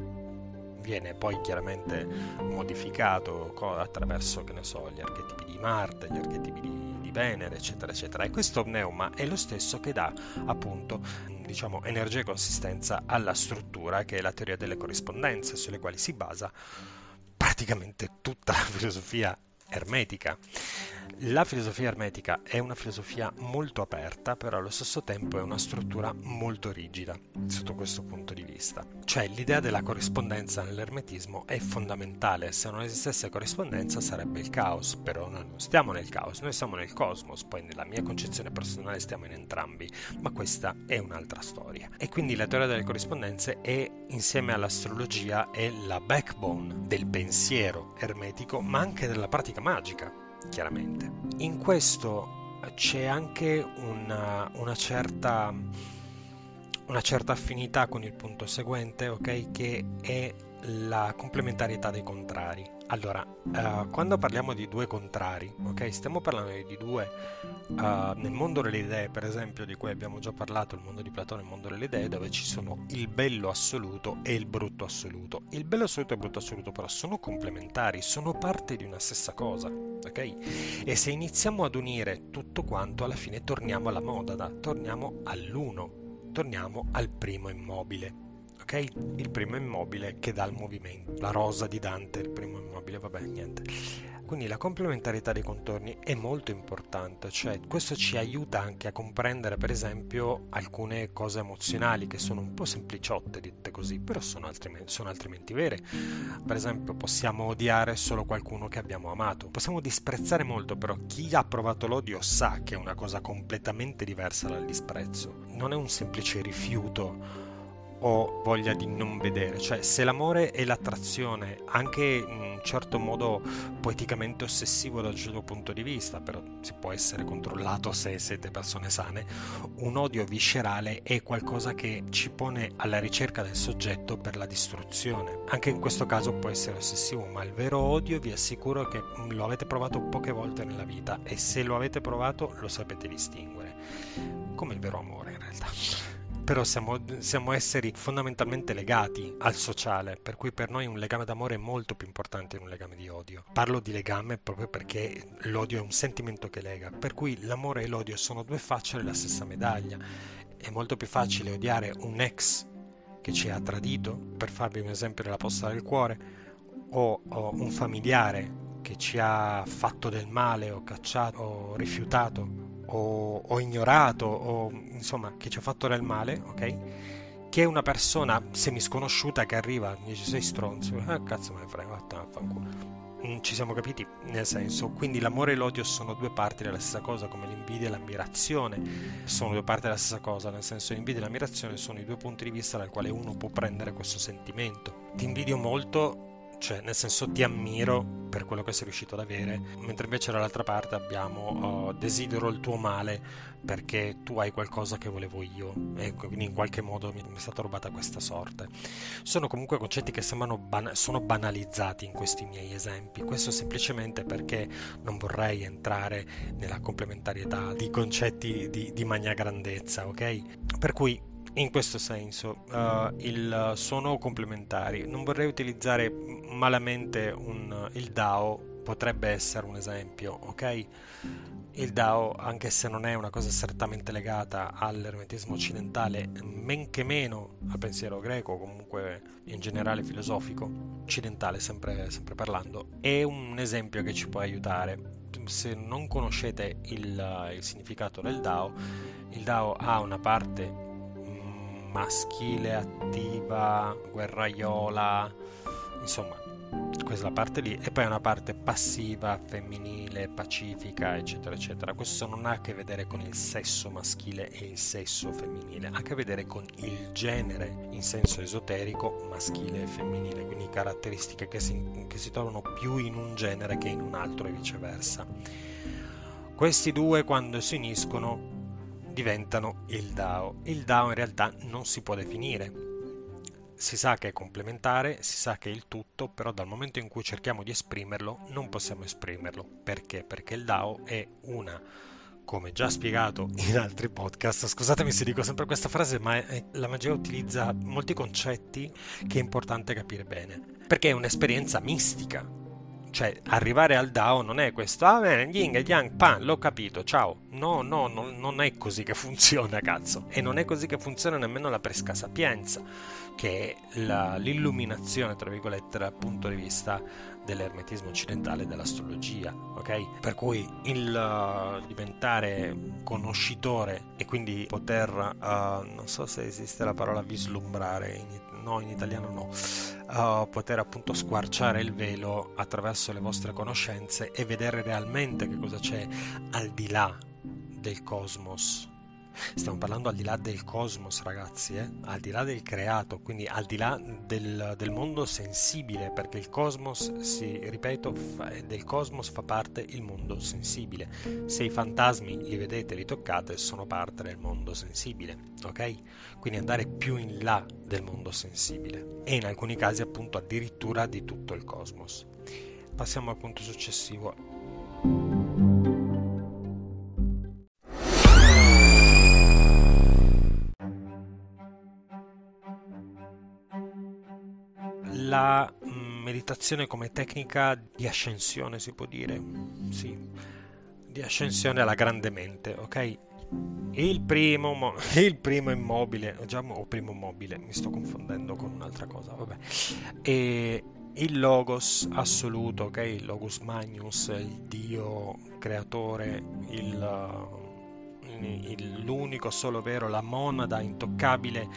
A: Viene poi chiaramente modificato attraverso, che ne so, gli archetipi di Marte, gli archetipi di, di Venere, eccetera, eccetera. E questo pneuma è lo stesso che dà appunto diciamo, energia e consistenza alla struttura che è la teoria delle corrispondenze, sulle quali si basa praticamente tutta la filosofia ermetica. La filosofia ermetica è una filosofia molto aperta, però allo stesso tempo è una struttura molto rigida sotto questo punto di vista. Cioè l'idea della corrispondenza nell'ermetismo è fondamentale, se non esistesse corrispondenza sarebbe il caos, però noi non stiamo nel caos, noi siamo nel cosmos, poi nella mia concezione personale stiamo in entrambi, ma questa è un'altra storia. E quindi la teoria delle corrispondenze è insieme all'astrologia è la backbone del pensiero ermetico, ma anche della pratica magica chiaramente. In questo c'è anche una, una, certa, una certa affinità con il punto seguente, ok? Che è la complementarietà dei contrari. Allora, uh, quando parliamo di due contrari, ok? Stiamo parlando di due uh, nel mondo delle idee, per esempio, di cui abbiamo già parlato, il mondo di Platone e il mondo delle idee, dove ci sono il bello assoluto e il brutto assoluto. Il bello assoluto e il brutto assoluto però sono complementari, sono parte di una stessa cosa, ok? E se iniziamo ad unire tutto quanto, alla fine torniamo alla moda, torniamo all'uno, torniamo al primo immobile ok? Il primo immobile che dà il movimento. La rosa di Dante, il primo immobile, vabbè, niente. Quindi la complementarietà dei contorni è molto importante, cioè questo ci aiuta anche a comprendere per esempio alcune cose emozionali che sono un po' sempliciotte dette così, però sono altrimenti, sono altrimenti vere. Per esempio possiamo odiare solo qualcuno che abbiamo amato, possiamo disprezzare molto, però chi ha provato l'odio sa che è una cosa completamente diversa dal disprezzo, non è un semplice rifiuto o voglia di non vedere, cioè se l'amore è l'attrazione, anche in un certo modo poeticamente ossessivo dal suo punto di vista, però si può essere controllato se siete persone sane, un odio viscerale è qualcosa che ci pone alla ricerca del soggetto per la distruzione. Anche in questo caso può essere ossessivo, ma il vero odio vi assicuro che lo avete provato poche volte nella vita e se lo avete provato lo sapete distinguere, come il vero amore in realtà però siamo, siamo, esseri fondamentalmente legati al sociale, per cui per noi un legame d'amore è molto più importante di un legame di odio. Parlo di legame proprio perché l'odio è un sentimento che lega, per cui l'amore e l'odio sono due facce della stessa medaglia. È molto più facile odiare un ex che ci ha tradito, per farvi un esempio della posta del cuore, o, o un familiare che ci ha fatto del male o cacciato o rifiutato o, o ignorato o insomma che ci ha fatto del male, ok? Che è una persona semisconosciuta che arriva e dice sei stronzo, ah cazzo me ne frega, vaffanculo. Mm, ci siamo capiti, nel senso, quindi l'amore e l'odio sono due parti della stessa cosa, come l'invidia e l'ammirazione sono due parti della stessa cosa, nel senso l'invidia e l'ammirazione sono i due punti di vista dal quale uno può prendere questo sentimento. Ti invidio molto cioè nel senso ti ammiro per quello che sei riuscito ad avere, mentre invece dall'altra parte abbiamo uh, desidero il tuo male perché tu hai qualcosa che volevo io e quindi in qualche modo mi è stata rubata questa sorte. Sono comunque concetti che sembrano ban- sono banalizzati in questi miei esempi, questo semplicemente perché non vorrei entrare nella complementarietà di concetti di, di magna grandezza, ok? Per cui in questo senso uh, il, sono complementari. Non vorrei utilizzare malamente un, il DAO, potrebbe essere un esempio, ok? Il DAO, anche se non è una cosa strettamente legata all'ermetismo occidentale, men che meno al pensiero greco, comunque in generale filosofico, occidentale sempre, sempre parlando, è un esempio che ci può aiutare. Se non conoscete il, il significato del DAO, il DAO ha una parte maschile, attiva, guerraiola, insomma, questa parte lì, e poi una parte passiva, femminile, pacifica, eccetera, eccetera. Questo non ha a che vedere con il sesso maschile e il sesso femminile, ha a che vedere con il genere in senso esoterico maschile e femminile, quindi caratteristiche che si, che si trovano più in un genere che in un altro e viceversa. Questi due quando si uniscono diventano il DAO. Il DAO in realtà non si può definire. Si sa che è complementare, si sa che è il tutto, però dal momento in cui cerchiamo di esprimerlo non possiamo esprimerlo. Perché? Perché il DAO è una, come già spiegato in altri podcast, scusatemi se dico sempre questa frase, ma la magia utilizza molti concetti che è importante capire bene. Perché è un'esperienza mistica, cioè, arrivare al DAO non è questo, ah bene, Ying e Yang, pan, l'ho capito, ciao. No, no, no, non è così che funziona, cazzo. E non è così che funziona nemmeno la presca sapienza, che è la, l'illuminazione, tra virgolette, dal punto di vista dell'ermetismo occidentale e dell'astrologia, ok? Per cui il uh, diventare conoscitore e quindi poter, uh, non so se esiste la parola vislumbrare in no, in italiano no, uh, poter appunto squarciare il velo attraverso le vostre conoscenze e vedere realmente che cosa c'è al di là del cosmos, Stiamo parlando al di là del cosmos, ragazzi, eh? al di là del creato, quindi al di là del, del mondo sensibile, perché il cosmos, si, ripeto, fa, del cosmos fa parte il mondo sensibile. Se i fantasmi li vedete, li toccate, sono parte del mondo sensibile, ok? Quindi andare più in là del mondo sensibile e in alcuni casi appunto addirittura di tutto il cosmos. Passiamo al punto successivo. La mm, meditazione come tecnica di ascensione, si può dire, sì, di ascensione alla grande mente, ok? Il primo, il primo immobile, già o primo mobile, mi sto confondendo con un'altra cosa, vabbè. E il logos assoluto, ok? Il logos magnus, il dio creatore, il l'unico solo vero, la monada intoccabile,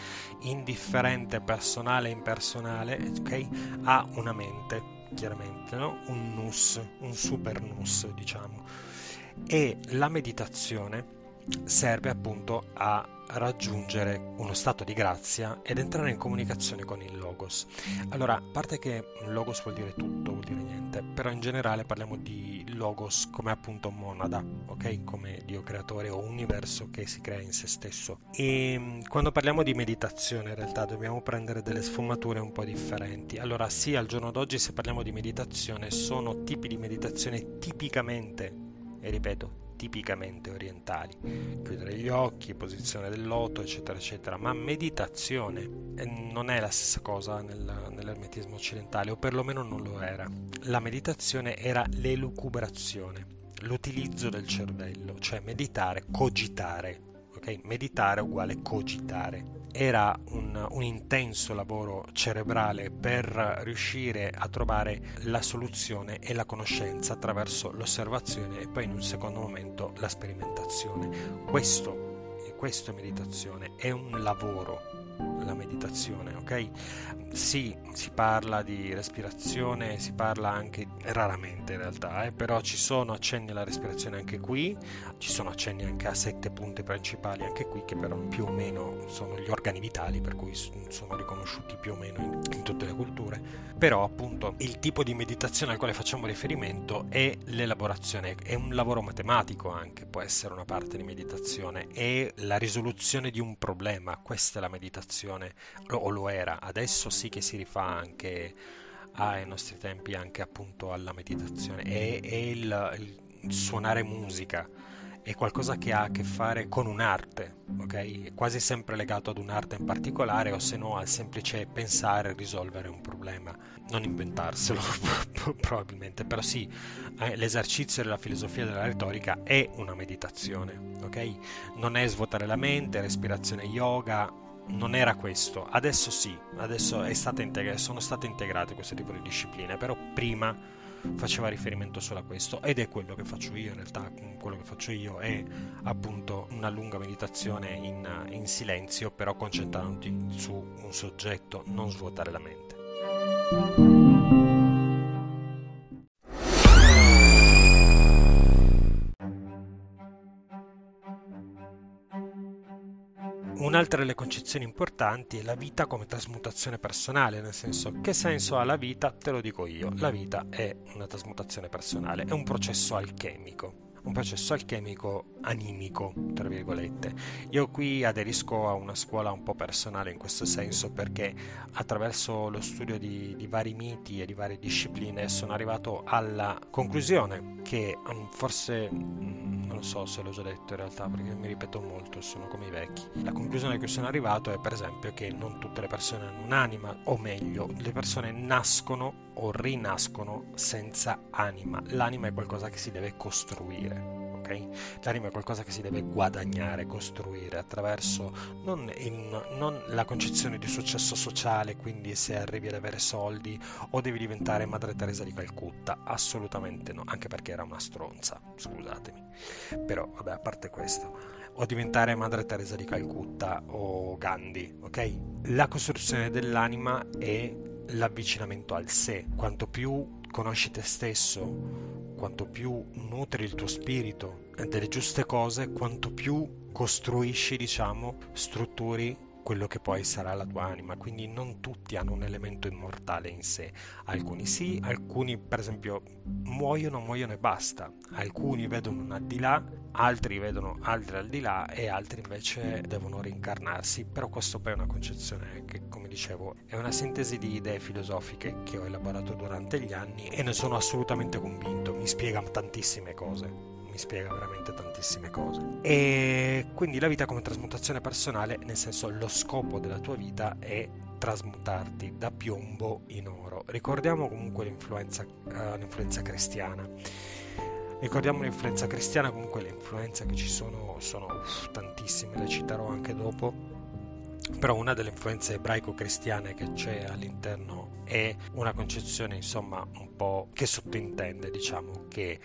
A: indifferente, personale e impersonale, ok? Ha una mente, chiaramente, no? un nus, un super nus, diciamo. E la meditazione serve appunto a raggiungere uno stato di grazia ed entrare in comunicazione con il logos. Allora, a parte che logos vuol dire tutto, vuol dire niente, però in generale parliamo di logos come appunto monada, ok? Come Dio creatore o universo che si crea in se stesso. E mm, quando parliamo di meditazione in realtà dobbiamo prendere delle sfumature un po' differenti. Allora, sì, al giorno d'oggi se parliamo di meditazione sono tipi di meditazione tipicamente, e ripeto, tipicamente orientali, chiudere gli occhi, posizione del loto, eccetera, eccetera, ma meditazione eh, non è la stessa cosa nel, nell'ermetismo occidentale, o perlomeno non lo era. La meditazione era l'elucubrazione, l'utilizzo del cervello, cioè meditare, cogitare, ok? Meditare uguale cogitare. Era un, un, intenso lavoro cerebrale per riuscire a trovare la soluzione e la conoscenza attraverso l'osservazione e poi in un secondo momento la sperimentazione. Questo, questo è meditazione, è un lavoro la meditazione, ok? Sì, si parla di respirazione, si parla anche raramente in realtà, eh, però ci sono accenni alla respirazione anche qui, ci sono accenni anche a sette punti principali anche qui, che però più o meno sono gli organi vitali, per cui sono riconosciuti più o meno in, in tutte le culture. Però appunto il tipo di meditazione al quale facciamo riferimento è l'elaborazione, è un lavoro matematico anche, può essere una parte di meditazione, è la risoluzione di un problema, questa è la meditazione, o lo era, adesso sì che si rifà anche ai nostri tempi anche appunto alla meditazione, è, è il, il suonare musica. È qualcosa che ha a che fare con un'arte, ok? È quasi sempre legato ad un'arte in particolare o se no al semplice pensare e risolvere un problema, non inventarselo probabilmente, però sì, eh, l'esercizio della filosofia della retorica è una meditazione, ok? Non è svuotare la mente, respirazione yoga, non era questo, adesso sì, adesso integra- sono state integrate questo tipo di discipline, però prima faceva riferimento solo a questo. Ed è quello che faccio io in realtà quello che faccio io è appunto una lunga meditazione in, in silenzio però concentrandoti su un soggetto non svuotare la mente Un'altra delle concezioni importanti è la vita come trasmutazione personale, nel senso che senso ha la vita? Te lo dico io, la vita è una trasmutazione personale, è un processo alchemico un processo alchemico animico, tra virgolette. Io qui aderisco a una scuola un po' personale in questo senso perché attraverso lo studio di, di vari miti e di varie discipline sono arrivato alla conclusione che mm, forse mm, non so se l'ho già detto in realtà perché mi ripeto molto, sono come i vecchi. La conclusione a cui sono arrivato è per esempio che non tutte le persone hanno un'anima, o meglio, le persone nascono o rinascono senza anima. L'anima è qualcosa che si deve costruire. Okay? L'anima è qualcosa che si deve guadagnare, costruire attraverso non, in, non, la concezione di successo sociale, quindi se arrivi ad avere soldi o devi diventare Madre Teresa di Calcutta, assolutamente no, anche perché era una stronza, scusatemi. Però vabbè, a parte questo, o diventare Madre Teresa di Calcutta o Gandhi, ok? La costruzione dell'anima è l'avvicinamento al sé. Quanto più conosci te stesso, quanto più nutri il tuo spirito delle giuste cose, quanto più costruisci, diciamo, strutturi quello che poi sarà la tua anima. Quindi non tutti hanno un elemento immortale in sé. Alcuni sì, alcuni per esempio muoiono, muoiono e basta. Alcuni vedono un al di là, altri vedono altri al di là e altri invece devono reincarnarsi. Però questo poi è una concezione che, come dicevo, è una sintesi di idee filosofiche che ho elaborato durante gli anni e ne sono assolutamente convinto. Mi spiega tantissime cose mi spiega veramente tantissime cose. E quindi la vita come trasmutazione personale, nel senso lo scopo della tua vita è trasmutarti da piombo in oro. Ricordiamo comunque l'influenza, uh, l'influenza cristiana. Ricordiamo l'influenza cristiana, comunque le influenze che ci sono sono uff, tantissime, le citerò anche dopo. Però una delle influenze ebraico-cristiane che c'è all'interno è una concezione, insomma, un po' che sottintende, diciamo, che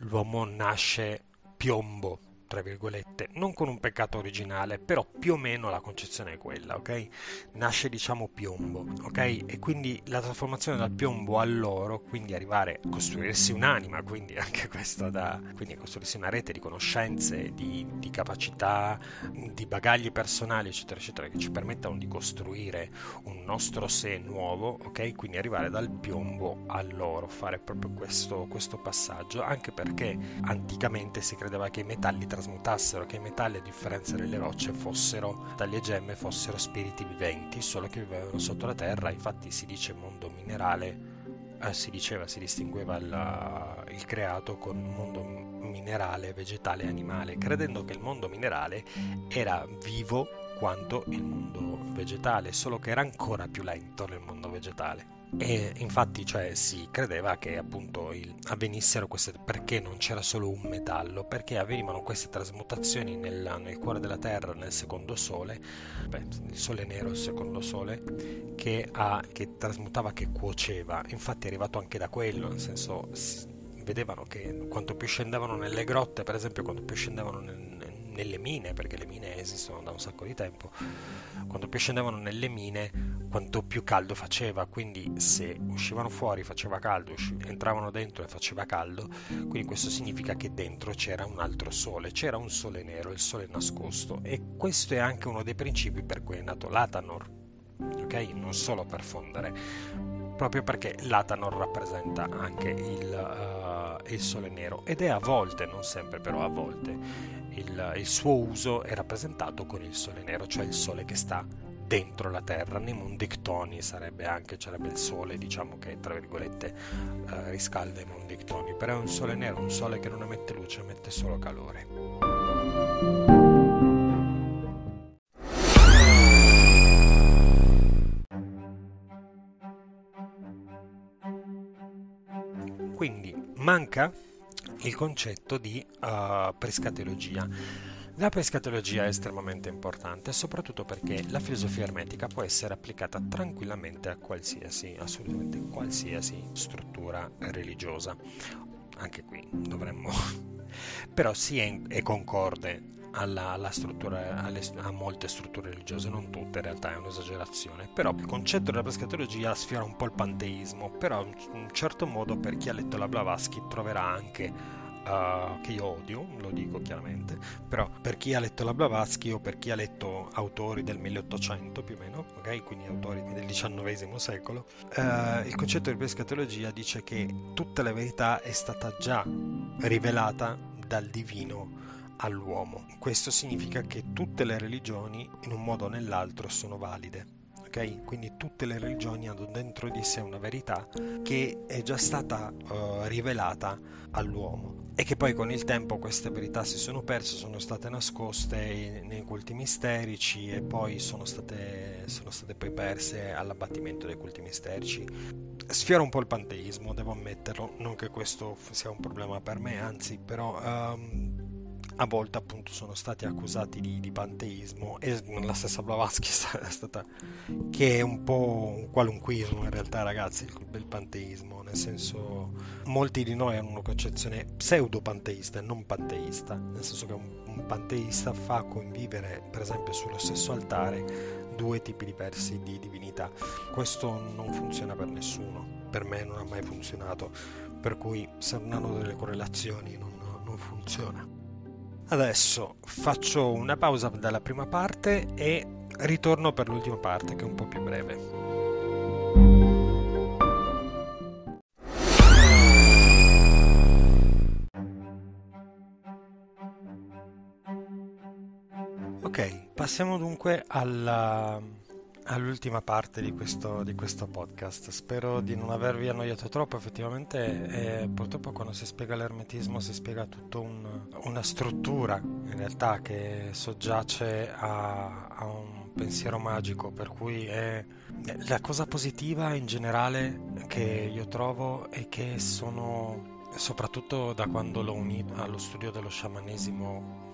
A: l'uomo nasce piombo tra virgolette, non con un peccato originale, però più o meno la concezione è quella, ok? Nasce diciamo piombo, ok? E quindi la trasformazione dal piombo all'oro, quindi arrivare a costruirsi un'anima, quindi anche questo da, quindi costruirsi una rete di conoscenze, di, di capacità, di bagagli personali, eccetera, eccetera, che ci permettano di costruire un nostro sé nuovo, ok? Quindi arrivare dal piombo all'oro, fare proprio questo, questo passaggio, anche perché anticamente si credeva che i metalli trasmutassero, che i metalli a differenza delle rocce fossero, dalle gemme fossero spiriti viventi, solo che vivevano sotto la terra, infatti si dice mondo minerale, eh, si diceva, si distingueva il, il creato con mondo minerale, vegetale e animale, credendo che il mondo minerale era vivo quanto il mondo vegetale, solo che era ancora più lento nel mondo vegetale E infatti cioè, si credeva che appunto il, avvenissero queste perché non c'era solo un metallo, perché avvenivano queste trasmutazioni nel, nel cuore della Terra, nel secondo sole, beh, il sole nero, il secondo sole, che, ha, che trasmutava, che cuoceva. Infatti è arrivato anche da quello, nel senso vedevano che quanto più scendevano nelle grotte, per esempio, quanto più scendevano nel, nelle mine, perché le mine esistono da un sacco di tempo, quanto più scendevano nelle mine, quanto più caldo faceva, quindi se uscivano fuori faceva caldo, entravano dentro e faceva caldo, quindi questo significa che dentro c'era un altro sole, c'era un sole nero, il sole nascosto e questo è anche uno dei principi per cui è nato l'Atanor, ok? Non solo per fondere, proprio perché l'Atanor rappresenta anche il, uh, il sole nero ed è a volte, non sempre però a volte, il, il suo uso è rappresentato con il sole nero, cioè il sole che sta dentro la Terra, nei mondictoni sarebbe anche, sarebbe il sole diciamo che tra virgolette eh, riscalda i mondictoni, però è un sole nero, un sole che non emette luce, emette solo calore. Quindi manca il concetto di uh, prescatologia. La prescatologia è estremamente importante, soprattutto perché la filosofia ermetica può essere applicata tranquillamente a qualsiasi, assolutamente qualsiasi struttura religiosa. Anche qui dovremmo... però sì è, è concorde alla, alla struttura, alle, a molte strutture religiose, non tutte in realtà è un'esagerazione, però il concetto della pescatologia sfiora un po' il panteismo, però in un certo modo per chi ha letto la Blavatsky troverà anche Uh, che io odio, lo dico chiaramente, però per chi ha letto la Blavatsky o per chi ha letto autori del 1800 più o meno, ok, quindi autori del XIX secolo, uh, il concetto di pescatologia dice che tutta la verità è stata già rivelata dal divino all'uomo. Questo significa che tutte le religioni, in un modo o nell'altro, sono valide. Okay? Quindi tutte le religioni hanno dentro di sé una verità che è già stata uh, rivelata all'uomo e che poi con il tempo queste verità si sono perse, sono state nascoste nei culti misterici e poi sono state, sono state poi perse all'abbattimento dei culti misterici. Sfiora un po' il panteismo, devo ammetterlo, non che questo sia un problema per me, anzi però... Um, a volte appunto sono stati accusati di, di panteismo e la stessa Blavatsky è stata che è un po' un qualunquismo in realtà ragazzi il, il panteismo nel senso molti di noi hanno una concezione pseudo panteista e non panteista nel senso che un, un panteista fa convivere per esempio sullo stesso altare due tipi diversi di divinità. Questo non funziona per nessuno per me non ha mai funzionato per cui se non hanno delle correlazioni non, non funziona Adesso faccio una pausa dalla prima parte e ritorno per l'ultima parte che è un po' più breve. Ok, passiamo dunque alla all'ultima parte di questo, di questo, podcast. Spero di non avervi annoiato troppo. Effettivamente, eh, purtroppo, quando si spiega l'ermetismo, si spiega tutta un, una struttura in realtà che soggiace a, a, un pensiero magico. Per cui è la cosa positiva in generale che io trovo è che sono soprattutto da quando l'ho unito allo studio dello sciamanesimo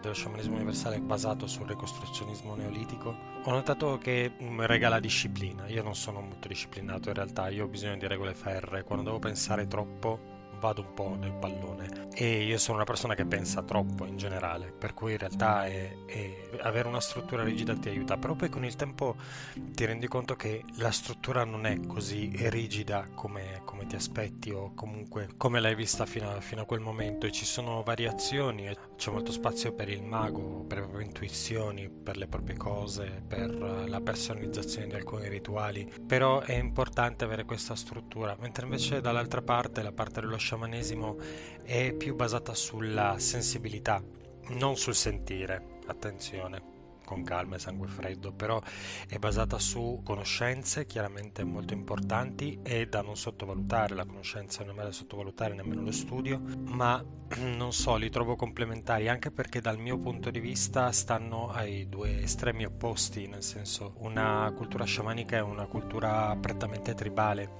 A: dello sciamanesimo universale basato sul ricostruzionismo neolitico, ho notato che mm, regala disciplina. Io non sono molto disciplinato in realtà, io ho bisogno di regole ferre. Quando devo pensare troppo vado un po' nel pallone. E io sono una persona che pensa troppo in generale, per cui in realtà è, è avere una struttura rigida ti aiuta, però poi con il tempo ti rendi conto che la struttura non è così rigida come, come ti aspetti o comunque come l'hai vista fino a, fino a quel momento. E ci sono variazioni, c'è molto spazio per il mago, per le proprie intuizioni, per le proprie cose, per la personalizzazione di alcuni rituali, però è importante avere questa struttura, mentre invece dall'altra parte, la parte dello sciamanesimo è più basata sulla sensibilità, non sul sentire, attenzione. Con calma e sangue freddo, però è basata su conoscenze chiaramente molto importanti e da non sottovalutare, la conoscenza non è da sottovalutare nemmeno lo studio, ma non so, li trovo complementari anche perché dal mio punto di vista stanno ai due estremi opposti, nel senso una cultura sciamanica è una cultura prettamente tribale,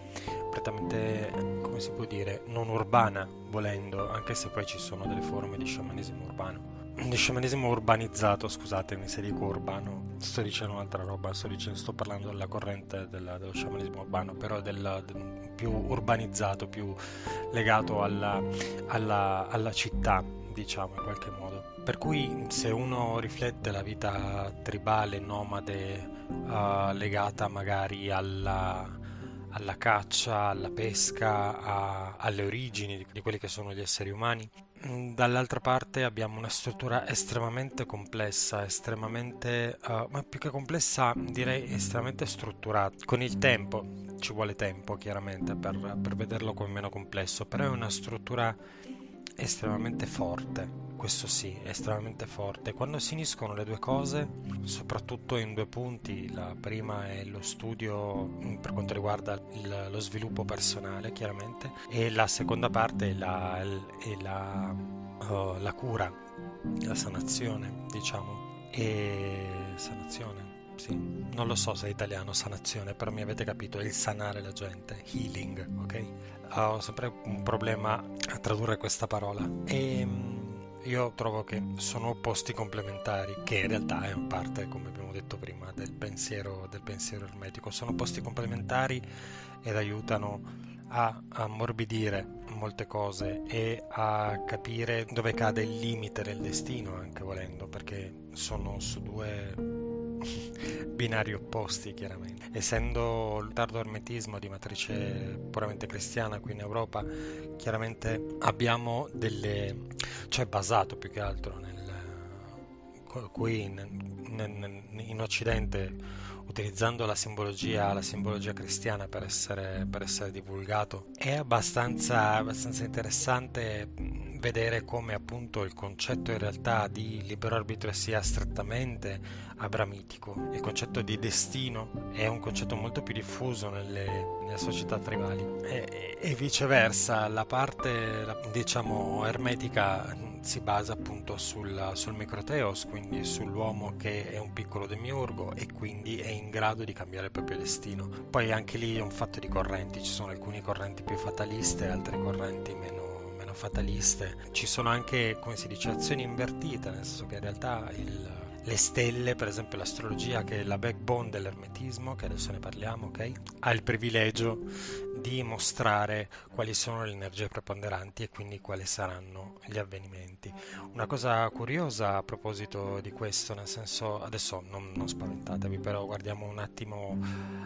A: prettamente, come si può dire, non urbana, volendo, anche se poi ci sono delle forme di sciamanesimo urbano di sciamanesimo urbanizzato, scusatemi se dico urbano, sto dicendo un'altra roba, sto, dicendo, sto parlando della corrente della, dello sciamanesimo urbano, però del, del, più urbanizzato, più legato alla, alla, alla città, diciamo in qualche modo. Per cui se uno riflette la vita tribale, nomade, uh, legata magari alla, alla caccia, alla pesca, a, alle origini di, di quelli che sono gli esseri umani, dall'altra parte abbiamo una struttura estremamente complessa, estremamente, uh, ma più che complessa direi estremamente strutturata. Con il tempo, ci vuole tempo chiaramente per, per vederlo come meno complesso, però è una struttura estremamente forte questo sì, estremamente forte. Quando si uniscono le due cose, soprattutto in due punti, la prima è lo studio mm, per quanto riguarda il, lo sviluppo personale, chiaramente, e la seconda parte è la, è la, uh, la cura, la sanazione, diciamo. E sanazione, sì, non lo so se è italiano sanazione, però mi avete capito, è il sanare la gente, healing, ok? Ho sempre un problema a tradurre questa parola. E ehm, io trovo che sono opposti complementari, che in realtà è parte, come abbiamo detto prima, del pensiero, del pensiero ermetico. Sono opposti complementari ed aiutano a ammorbidire molte cose e a capire dove cade il limite del destino, anche volendo, perché sono su due binari opposti chiaramente. Essendo il tardo ermetismo di matrice puramente cristiana qui in Europa, chiaramente abbiamo delle... cioè basato più che altro nel... qui in, in, in Occidente utilizzando la simbologia, la simbologia cristiana per essere, per essere divulgato. È abbastanza, abbastanza interessante vedere come appunto il concetto in realtà di libero arbitrio sia strettamente abramitico. Il concetto di destino è un concetto molto più diffuso nelle, nelle società tribali e, e, viceversa la parte diciamo ermetica si basa appunto sul, sul microteos, quindi sull'uomo che è un piccolo demiurgo e quindi è in grado di cambiare il proprio destino. Poi anche lì è un fatto di correnti, ci sono alcune correnti più fataliste, altre correnti meno fataliste. Ci sono anche, come si dice, azioni invertite, nel senso che in realtà il, le stelle, per esempio l'astrologia che è la backbone dell'ermetismo, che adesso ne parliamo, ok? Ha il privilegio di mostrare quali sono le energie preponderanti e quindi quali saranno gli avvenimenti. Una cosa curiosa a proposito di questo, nel senso, adesso non, non spaventatevi, però guardiamo un attimo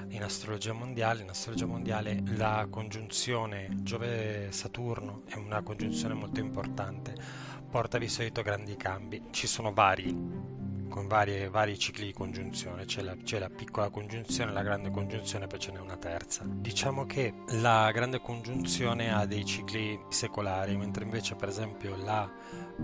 A: in astrologia mondiale. In astrologia mondiale la congiunzione Giove-Saturno è una congiunzione molto importante, porta di solito grandi cambi. Ci sono vari con varie, vari cicli di congiunzione, c'è la, c'è la, piccola congiunzione, la grande congiunzione, poi ce n'è una terza. Diciamo che la grande congiunzione ha dei cicli secolari, mentre invece per esempio la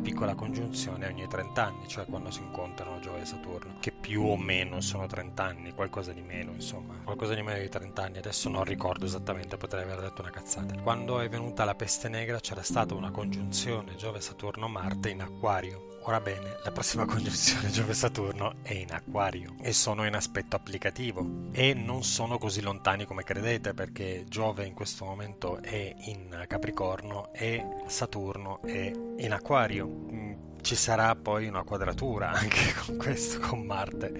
A: piccola congiunzione ogni 30 anni, cioè quando si incontrano Giove e Saturno, che più o meno sono 30 anni, qualcosa di meno, insomma, qualcosa di meno di 30 anni, adesso non ricordo esattamente, potrei aver detto una cazzata. Quando è venuta la peste negra c'era stata una congiunzione Giove-Saturno-Marte in acquario. Ora bene, la prossima congiunzione Giove-Saturno è in acquario e sono in aspetto applicativo e non sono così lontani come credete perché Giove in questo momento è in Capricorno e Saturno è in acquario mm, ci sarà poi una quadratura anche con questo, con Marte.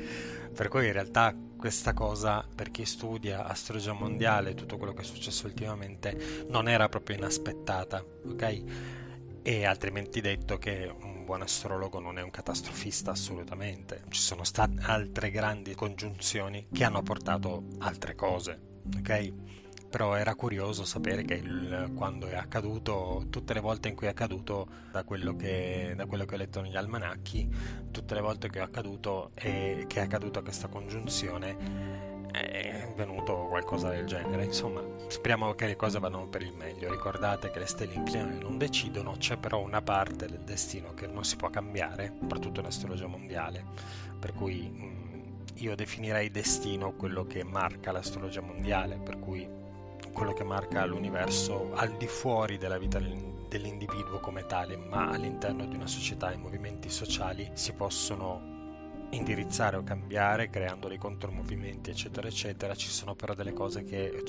A: Per cui in realtà questa cosa, per chi studia astrologia mondiale e tutto quello che è successo ultimamente, non era proprio inaspettata, ok? E altrimenti detto che un buon astrologo non è un catastrofista assolutamente. Ci sono state altre grandi congiunzioni che hanno portato altre cose, ok? però era curioso sapere che il, quando è accaduto, tutte le volte in cui è accaduto, da quello che, da quello che ho letto negli almanacchi, tutte le volte che è accaduto e che è accaduta questa congiunzione è venuto qualcosa del genere. Insomma, speriamo che le cose vadano per il meglio. Ricordate che le stelle inclinali non decidono, c'è però una parte del destino che non si può cambiare, soprattutto in astrologia mondiale per cui mh, io definirei destino quello che marca l'astrologia mondiale, per cui quello che marca l'universo al di fuori della vita dell'individuo come tale, ma all'interno di una società i movimenti sociali si possono indirizzare o cambiare creando dei contromovimenti eccetera eccetera ci sono però delle cose che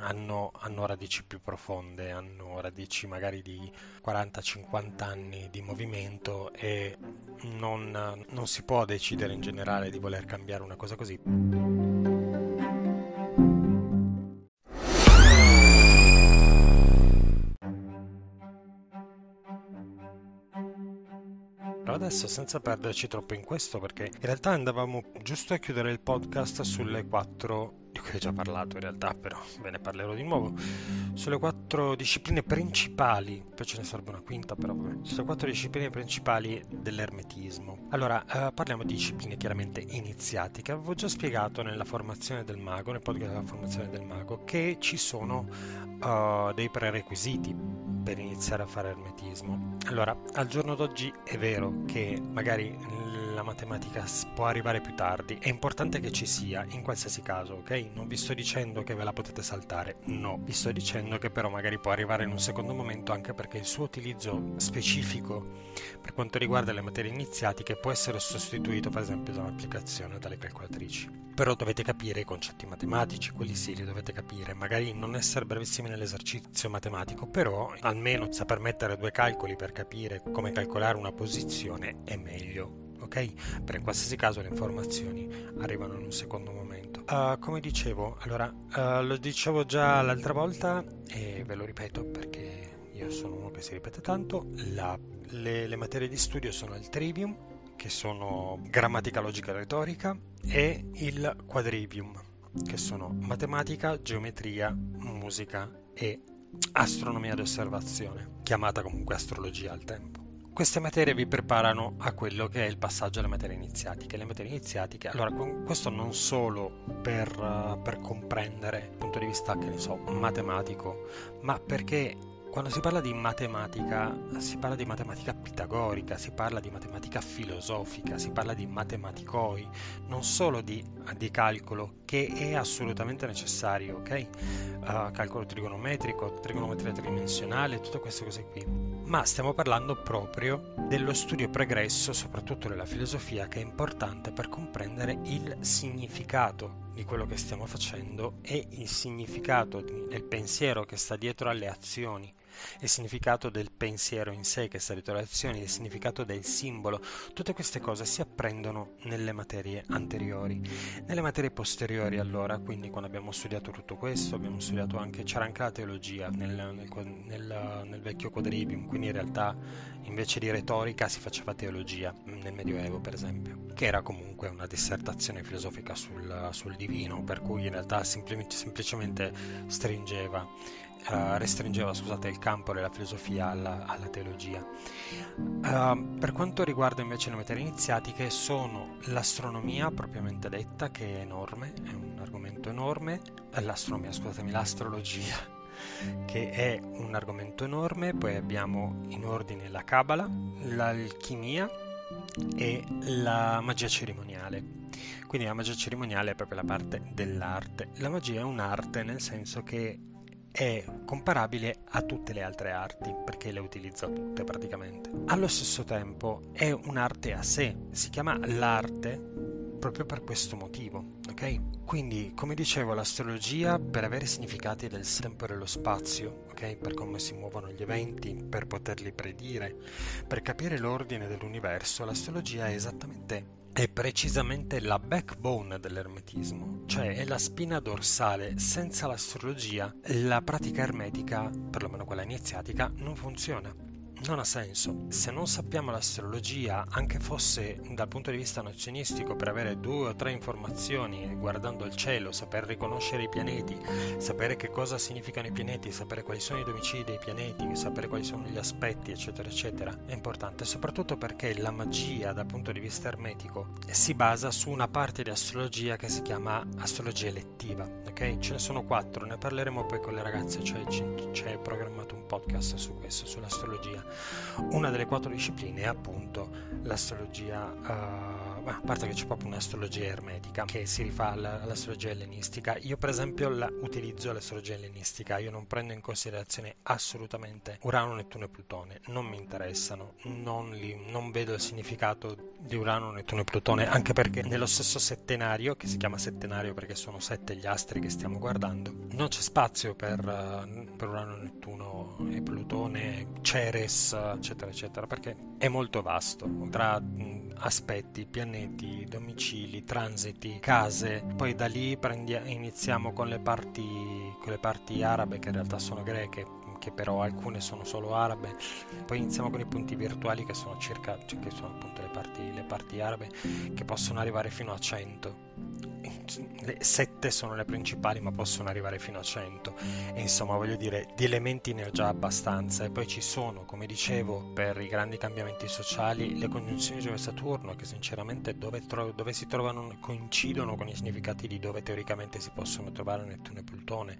A: hanno, hanno, radici più profonde, hanno radici magari di 40-50 anni di movimento e non, non si può decidere in generale di voler cambiare una cosa così. Adesso senza perderci troppo in questo perché in realtà andavamo giusto a chiudere il podcast sulle quattro di cui ho già parlato in realtà però ve ne parlerò di nuovo sulle quattro discipline principali poi ce ne sarebbe una quinta però vabbè sulle quattro discipline principali dell'ermetismo allora eh, parliamo di discipline chiaramente iniziatiche avevo già spiegato nella formazione del mago nel podcast della formazione del mago che ci sono uh, dei prerequisiti per iniziare a fare ermetismo. Allora, al giorno d'oggi è vero che magari la matematica può arrivare più tardi, è importante che ci sia in qualsiasi caso, ok? Non vi sto dicendo che ve la potete saltare, no, vi sto dicendo che però magari può arrivare in un secondo momento anche perché il suo utilizzo specifico per quanto riguarda le materie iniziatiche può essere sostituito per esempio da un'applicazione dalle calcolatrici. Però dovete capire i concetti matematici, quelli sì li dovete capire, magari non essere bravissimi nell'esercizio matematico, però almeno saper mettere due calcoli per capire come calcolare una posizione è meglio ok? Per in qualsiasi caso le informazioni arrivano in un secondo momento. Uh, come dicevo, allora, uh, lo dicevo già l'altra volta e ve lo ripeto perché io sono uno che si ripete tanto, la, le, le materie di studio sono il trivium, che sono grammatica, logica e retorica, e il quadrivium, che sono matematica, geometria, musica e astronomia d'osservazione, chiamata comunque astrologia al tempo. Queste materie vi preparano a quello che è il passaggio alle materie iniziatiche. Le materie iniziatiche, allora, questo non solo per, uh, per comprendere dal punto di vista, che ne so, matematico, ma perché quando si parla di matematica, si parla di matematica pitagorica, si parla di matematica filosofica, si parla di matematicoi, non solo di, di calcolo, che è assolutamente necessario, ok? Uh, calcolo trigonometrico, trigonometria tridimensionale, tutte queste cose qui. Ma stiamo parlando proprio dello studio pregresso, soprattutto della filosofia, che è importante per comprendere il significato di quello che stiamo facendo e il significato del pensiero che sta dietro alle azioni il significato del pensiero in sé che sta dietro le azioni, il significato del simbolo, tutte queste cose si apprendono nelle materie anteriori. Nelle materie posteriori allora, quindi quando abbiamo studiato tutto questo, abbiamo studiato anche, c'era anche la teologia nel, nel, nel, nel vecchio quadrivium, quindi in realtà invece di retorica si faceva teologia nel Medioevo per esempio, che era comunque una dissertazione filosofica sul, sul divino, per cui in realtà semplicemente stringeva uh, restringeva scusate, il campo della filosofia alla, alla teologia. Uh, per quanto riguarda invece le materie iniziatiche sono l'astronomia propriamente detta, che è enorme, è un argomento enorme, l'astronomia, scusatemi, l'astrologia che è un argomento enorme, poi abbiamo in ordine la Kabbalah, l'alchimia e la magia cerimoniale. Quindi la magia cerimoniale è proprio la parte dell'arte. La magia è un'arte nel senso che è comparabile a tutte le altre arti, perché le utilizza tutte praticamente. Allo stesso tempo è un'arte a sé, si chiama l'arte proprio per questo motivo, ok? Quindi, come dicevo, l'astrologia per avere significati del tempo e dello spazio, ok? Per come si muovono gli eventi, per poterli predire, per capire l'ordine dell'universo, l'astrologia è esattamente è precisamente la backbone dell'ermetismo, cioè è la spina dorsale. Senza l'astrologia la pratica ermetica, perlomeno quella iniziatica, non funziona non ha senso. Se non sappiamo l'astrologia, anche fosse dal punto di vista nozionistico, per avere due o tre informazioni guardando il cielo, saper riconoscere i pianeti, sapere che cosa significano i pianeti, sapere quali sono i domicili dei pianeti, sapere quali sono gli aspetti, eccetera, eccetera, è importante, soprattutto perché la magia dal punto di vista ermetico si basa su una parte di astrologia che si chiama astrologia elettiva, ok? Ce ne sono quattro, ne parleremo poi con le ragazze, cioè c'è programmato un podcast su questo, sull'astrologia una delle quattro discipline è appunto l'astrologia uh, a parte che c'è proprio un'astrologia ermetica che si rifà alla, all'astrologia ellenistica. Io per esempio la, utilizzo l'astrologia ellenistica, io non prendo in considerazione assolutamente Urano, Nettuno e Plutone, non mi interessano, non, li, non vedo il significato di Urano, Nettuno e Plutone, anche perché nello stesso settenario, che si chiama settenario perché sono sette gli astri che stiamo guardando, non c'è spazio per, per Urano, Nettuno e Plutone, Ceres, eccetera, eccetera, perché è molto vasto. Tra aspetti, pianeti, domicili, transiti, case. Poi da lì prendi- iniziamo con le, parti, con le parti arabe che in realtà sono greche, che però alcune sono solo arabe. Poi iniziamo con i punti virtuali che sono circa, cioè che sono appunto le parti, le parti arabe che possono arrivare fino a 100 sette sono le principali ma possono arrivare fino a 100 e insomma voglio dire di elementi ne ho già abbastanza. E poi ci sono come dicevo per i grandi cambiamenti sociali le congiunzioni Giove-Saturno che sinceramente dove, tro- dove, si trovano coincidono con i significati di dove teoricamente si possono trovare Nettuno e Plutone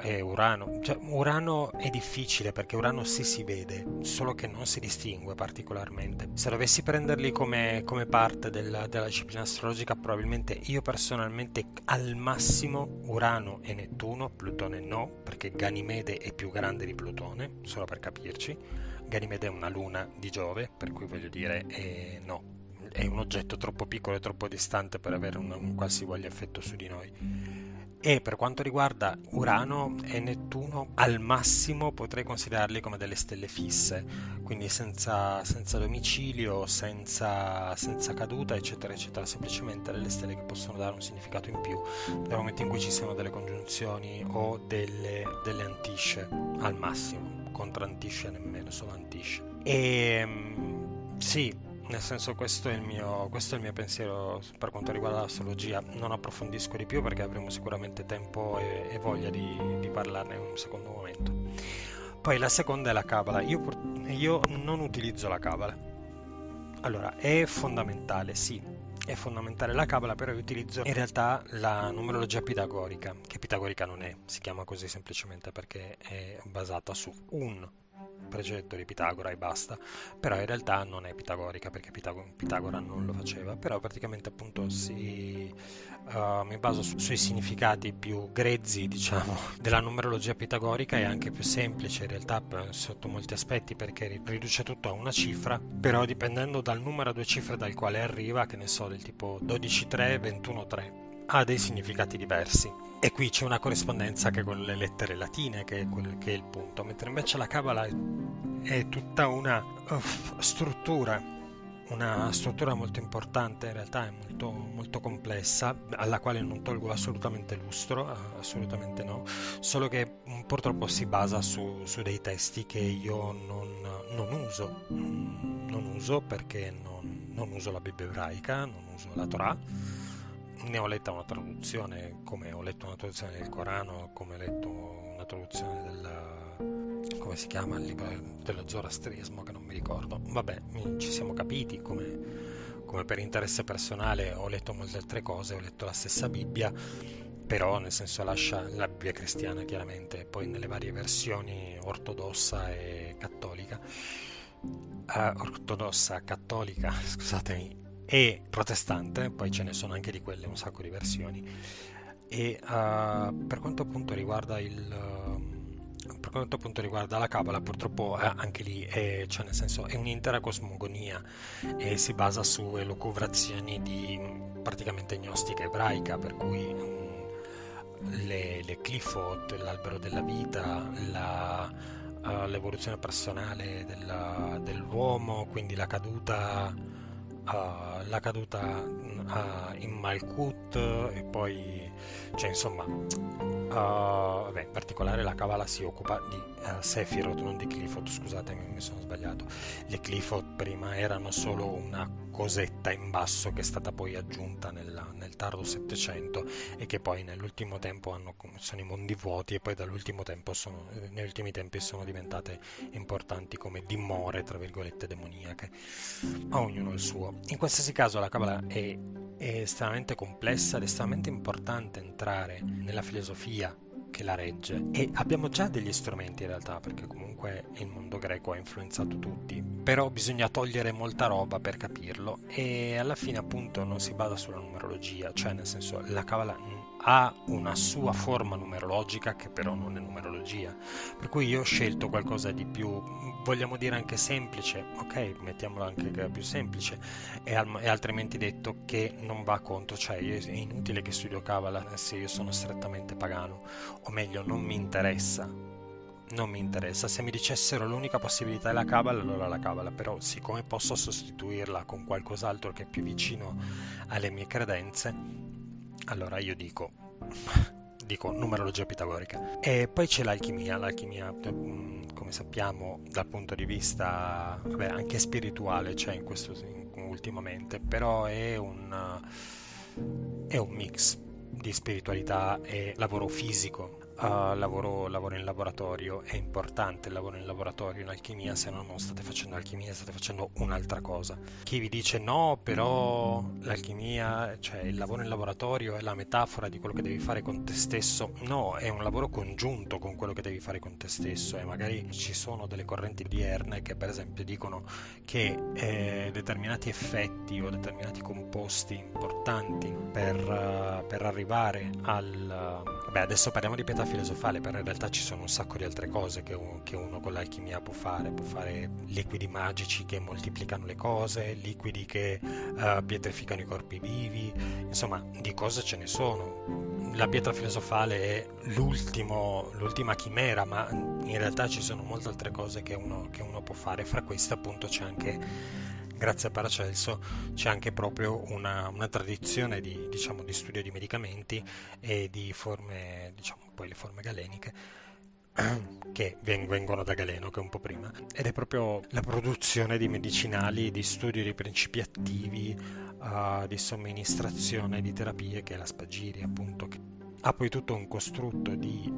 A: e Urano. Cioè, Urano è difficile perché Urano sì si vede solo che non si distingue particolarmente. Se dovessi prenderli come, come parte della, della disciplina astrologica probabilmente io personalmente al massimo Urano e Nettuno, Plutone no, perché Ganimede è più grande di Plutone, solo per capirci. Ganimede è una luna di Giove, per cui voglio dire eh, no, è un oggetto troppo piccolo e troppo distante per avere un, un qualsivoglia effetto su di noi e per quanto riguarda Urano e Nettuno al massimo potrei considerarli come delle stelle fisse. Quindi senza, senza domicilio senza, senza, caduta eccetera eccetera. Semplicemente delle stelle che possono dare un significato in più nel momento in cui ci siano delle congiunzioni o delle, delle antisce al massimo. Contro antisce nemmeno solo antisce. E sì nel senso questo è, mio, questo è il mio, pensiero per quanto riguarda l'astrologia. Non approfondisco di più perché avremo sicuramente tempo e, e voglia di, di, parlarne in un secondo momento. Poi la seconda è la Kabbalah. Io, io non utilizzo la Kabbalah. Allora, è fondamentale, sì, è fondamentale la Kabbalah, però io utilizzo in realtà la numerologia pitagorica, che pitagorica non è, si chiama così semplicemente perché è basata su un precetto di Pitagora e basta, però in realtà non è pitagorica perché Pitagora non lo faceva, però praticamente appunto si, uh, mi baso su, sui significati più grezzi diciamo della numerologia pitagorica. E anche più semplice in realtà sotto molti aspetti perché riduce tutto a una cifra, però dipendendo dal numero a due cifre dal quale arriva, che ne so, del tipo 12-3, 21-3 ha dei significati diversi. E qui c'è una corrispondenza che con le lettere latine, che è, quel, che è il punto, mentre invece la Kabbalah è, tutta una uh, struttura, una struttura molto importante, in realtà è molto, molto complessa, alla quale non tolgo assolutamente lustro, assolutamente no, solo che mm, purtroppo si basa su, su dei testi che io non, non uso, non uso perché non, non uso la Bibbia ebraica, non uso la Torah ne ho letta una traduzione, come ho letto una traduzione del Corano, come ho letto una traduzione del come si chiama il libro dello zoroastrismo che non mi ricordo. Vabbè, ci siamo capiti come, come per interesse personale ho letto molte altre cose, ho letto la stessa Bibbia, però nel senso lascia la Bibbia cristiana chiaramente, poi nelle varie versioni ortodossa e cattolica. Uh, ortodossa, cattolica, scusatemi, e protestante, poi ce ne sono anche di quelle, un sacco di versioni. E uh, per quanto appunto riguarda il... Uh, per quanto appunto riguarda la Kabbalah, purtroppo eh, anche lì è, cioè nel senso, è un'intera cosmogonia e si basa su elucubrazioni di praticamente gnostica ebraica, per cui um, le, le Clifford, l'albero della vita, la, uh, l'evoluzione personale della, dell'uomo, quindi la caduta la caduta uh, in Malkut e poi cioè insomma uh, vabbè, in particolare la Kavala si occupa di uh, Sephiroth non di Clifford scusatemi mi sono sbagliato. Le Clifford prima erano solo una cosetta in basso che è stata poi aggiunta nella, nel tardo Settecento e che poi nell'ultimo tempo hanno, sono i mondi vuoti e poi dall'ultimo tempo sono, negli ultimi tempi sono diventate importanti come dimore tra virgolette demoniache. A ognuno il suo. In qualsiasi caso la Kabbalah è, è estremamente complessa ed estremamente importante entrare nella filosofia che la regge. E abbiamo già degli strumenti in realtà perché comunque il mondo greco ha influenzato tutti, però bisogna togliere molta roba per capirlo e alla fine appunto non si basa sulla numerologia, cioè nel senso la Kabbalah ha una sua forma numerologica che però non è numerologia. Per cui io ho scelto qualcosa di più, vogliamo dire anche semplice, ok, mettiamolo anche più semplice, e, al- e altrimenti detto che non va contro, cioè io, è inutile che studio Kabbalah se io sono strettamente pagano, o meglio, non mi interessa. Non mi interessa, se mi dicessero l'unica possibilità è la Kabbalah, allora la Kabbalah, però siccome posso sostituirla con qualcos'altro che è più vicino alle mie credenze, allora io dico, dico numerologia pitagorica. E poi c'è l'alchimia, l'alchimia mm, come sappiamo dal punto di vista vabbè, anche spirituale c'è in questo ultimamente, però è un, è un mix di spiritualità e lavoro fisico Uh, lavoro, lavoro, in laboratorio, è importante il lavoro in laboratorio in alchimia, se no non state facendo alchimia, state facendo un'altra cosa. Chi vi dice no, però l'alchimia, cioè il lavoro in laboratorio è la metafora di quello che devi fare con te stesso, no, è un lavoro congiunto con quello che devi fare con te stesso. E magari ci sono delle correnti odierne che per esempio dicono che eh, determinati effetti o determinati composti importanti per, uh, per arrivare al... Uh, vabbè adesso parliamo di metafora filosofale, però in realtà ci sono un sacco di altre cose che, che uno con l'alchimia può fare. Può fare liquidi magici che moltiplicano le cose, liquidi che uh, pietrificano i corpi vivi, insomma, di cose ce ne sono. La pietra filosofale è l'ultima chimera, ma in realtà ci sono molte altre cose che uno, che uno può fare. Fra queste, appunto, c'è anche grazie a Paracelso c'è anche proprio una, una tradizione di, diciamo, di, studio di medicamenti e di forme, diciamo, poi le forme galeniche che vengono da Galeno, che è un po' prima, ed è proprio la produzione di medicinali, di studio di principi attivi, uh, di somministrazione di terapie, che è la spagiria, appunto, che ha poi tutto un costrutto di,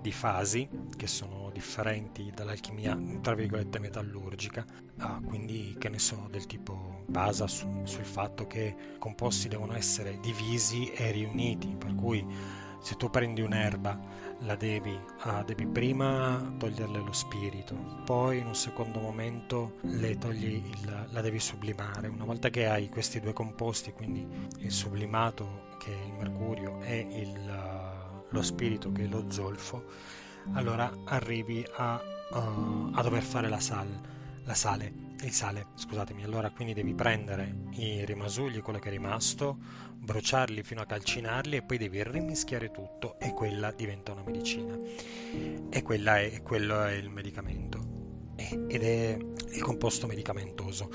A: di fasi che sono differenti dall'alchimia, tra virgolette, metallurgica, uh, quindi che ne so, del tipo basa su, sul fatto che composti devono essere divisi e riuniti, per cui se tu prendi un'erba, la devi, ah, devi prima toglierle lo spirito, poi in un secondo momento il, la devi sublimare. Una volta che hai questi due composti, quindi il sublimato che è il mercurio e il, lo spirito che è lo zolfo, allora arrivi a, uh, a dover fare la, sal, la sale il sale, scusatemi, allora quindi devi prendere i rimasugli, quello che è rimasto, bruciarli fino a calcinarli e poi devi rimischiare tutto e quella diventa una medicina. E quella è, quello è il medicamento. Ed è il composto medicamentoso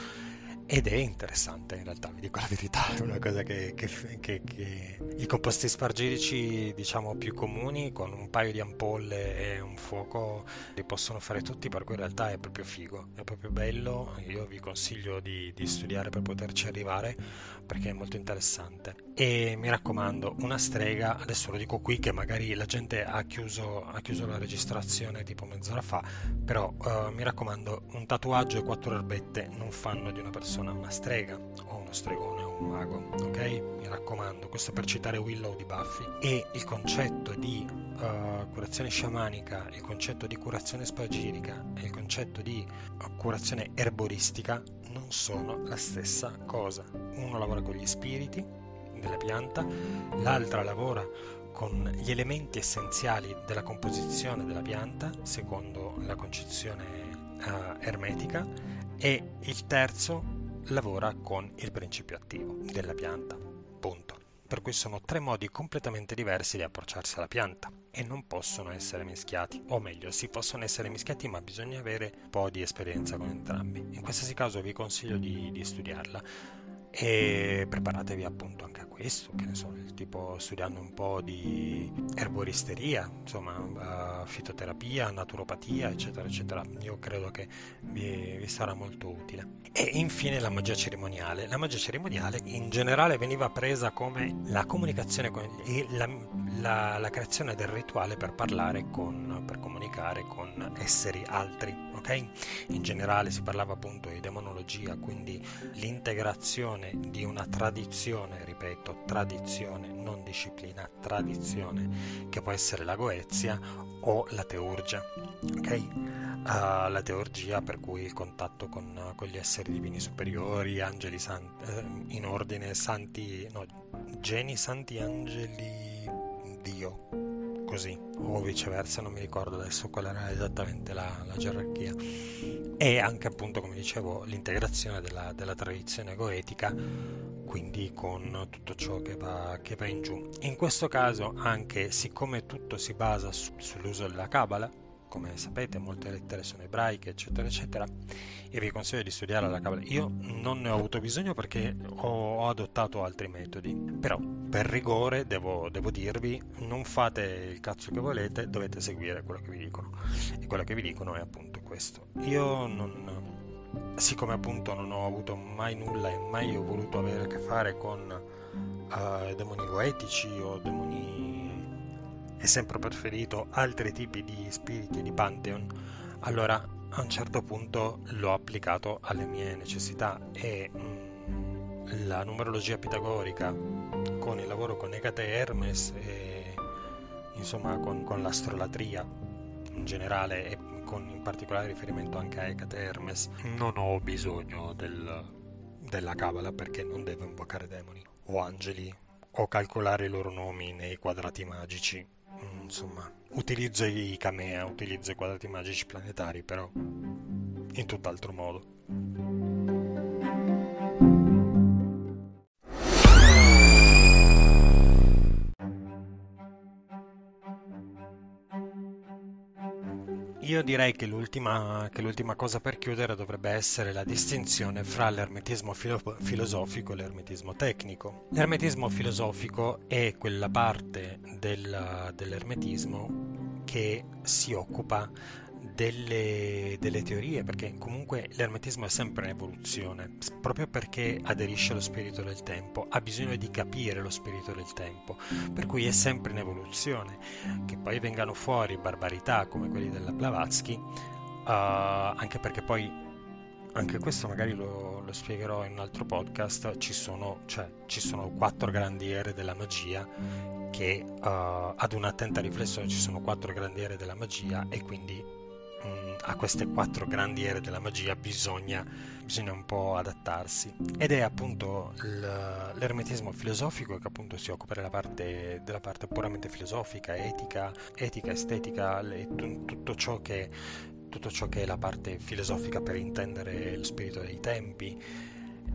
A: ed è interessante in realtà, vi dico la verità, è una cosa che, che, che, che, i composti spargirici diciamo più comuni con un paio di ampolle e un fuoco li possono fare tutti, per cui in realtà è proprio figo, è proprio bello, io vi consiglio di, di studiare per poterci arrivare perché è molto interessante. E mi raccomando, una strega, adesso lo dico qui che magari la gente ha chiuso, ha chiuso la registrazione tipo mezz'ora fa, però uh, mi raccomando, un tatuaggio e quattro erbette non fanno di una persona persona una strega o uno stregone o un mago, ok? Mi raccomando, questo per citare Willow di Buffy. E il concetto di uh, curazione sciamanica, il concetto di curazione spagirica e il concetto di uh, curazione erboristica non sono la stessa cosa. Uno lavora con gli spiriti della pianta, l'altra lavora con gli elementi essenziali della composizione della pianta secondo la concezione uh, ermetica e il terzo lavora con il principio attivo della pianta. Punto. Per cui sono tre modi completamente diversi di approcciarsi alla pianta e non possono essere mischiati, o meglio, si possono essere mischiati ma bisogna avere un po' di esperienza con entrambi. In qualsiasi caso vi consiglio di, di studiarla e preparatevi appunto anche a questo, che ne so, tipo studiando un po' di erboristeria, insomma, uh, fitoterapia, naturopatia, eccetera, eccetera. Io credo che vi, vi, sarà molto utile. E infine la magia cerimoniale. La magia cerimoniale in generale veniva presa come la comunicazione con gli, la, la, la, creazione del rituale per parlare con, per comunicare con esseri altri, ok? In generale si parlava appunto di demonologia, quindi l'integrazione l'evoluzione di una tradizione, ripeto, tradizione, non disciplina, tradizione, che può essere la Goezia o la Teurgia. Ok? Uh, la teurgia per cui il contatto con, con gli esseri divini superiori, angeli santi, eh, in ordine santi, no, geni santi angeli Dio, così, o viceversa, non mi ricordo adesso qual era esattamente la, la gerarchia. E anche appunto, come dicevo, l'integrazione della, della tradizione goetica, quindi con tutto ciò che va, che va, in giù. In questo caso, anche siccome tutto si basa su, sull'uso della Kabbalah, come sapete molte lettere sono ebraiche eccetera eccetera e vi consiglio di studiare la Kabbalah. Io non ne ho avuto bisogno perché ho, adottato altri metodi però per rigore devo, devo, dirvi non fate il cazzo che volete dovete seguire quello che vi dicono. E quello che vi dicono è appunto questo. Io non siccome appunto non ho avuto mai nulla e mai ho voluto avere a che fare con uh, demoni goetici o demoni e sempre preferito altri tipi di spiriti di Pantheon, allora a un certo punto l'ho applicato alle mie necessità e mh, la numerologia pitagorica con il lavoro con Ecate e Hermes e insomma con, con l'astrolatria in generale e con in particolare riferimento anche a Ecate e Hermes non ho bisogno del, della Kabbalah perché non devo invocare demoni o angeli o calcolare i loro nomi nei quadrati magici insomma, utilizzo i Kamea, utilizzo i quadrati magici planetari, però in tutt'altro modo. Io direi che l'ultima, che l'ultima, cosa per chiudere dovrebbe essere la distinzione fra l'ermetismo filo- filosofico e l'ermetismo tecnico. L'ermetismo filosofico è quella parte del, dell'ermetismo che si occupa delle, delle, teorie, perché comunque l'ermetismo è sempre in evoluzione, proprio perché aderisce allo spirito del tempo, ha bisogno di capire lo spirito del tempo, per cui è sempre in evoluzione. Che poi vengano fuori barbarità come quelli della Blavatsky, uh, anche perché poi anche questo magari lo, lo, spiegherò in un altro podcast, ci sono, cioè, ci sono quattro grandi ere della magia che uh, ad un'attenta riflessione ci sono quattro grandi ere della magia e quindi a queste quattro grandi ere della magia bisogna, bisogna un po' adattarsi. Ed è appunto l'ermetismo filosofico che appunto si occupa della parte, della parte puramente filosofica, etica, etica estetica, tutto ciò, che, tutto ciò che è la parte filosofica per intendere lo spirito dei tempi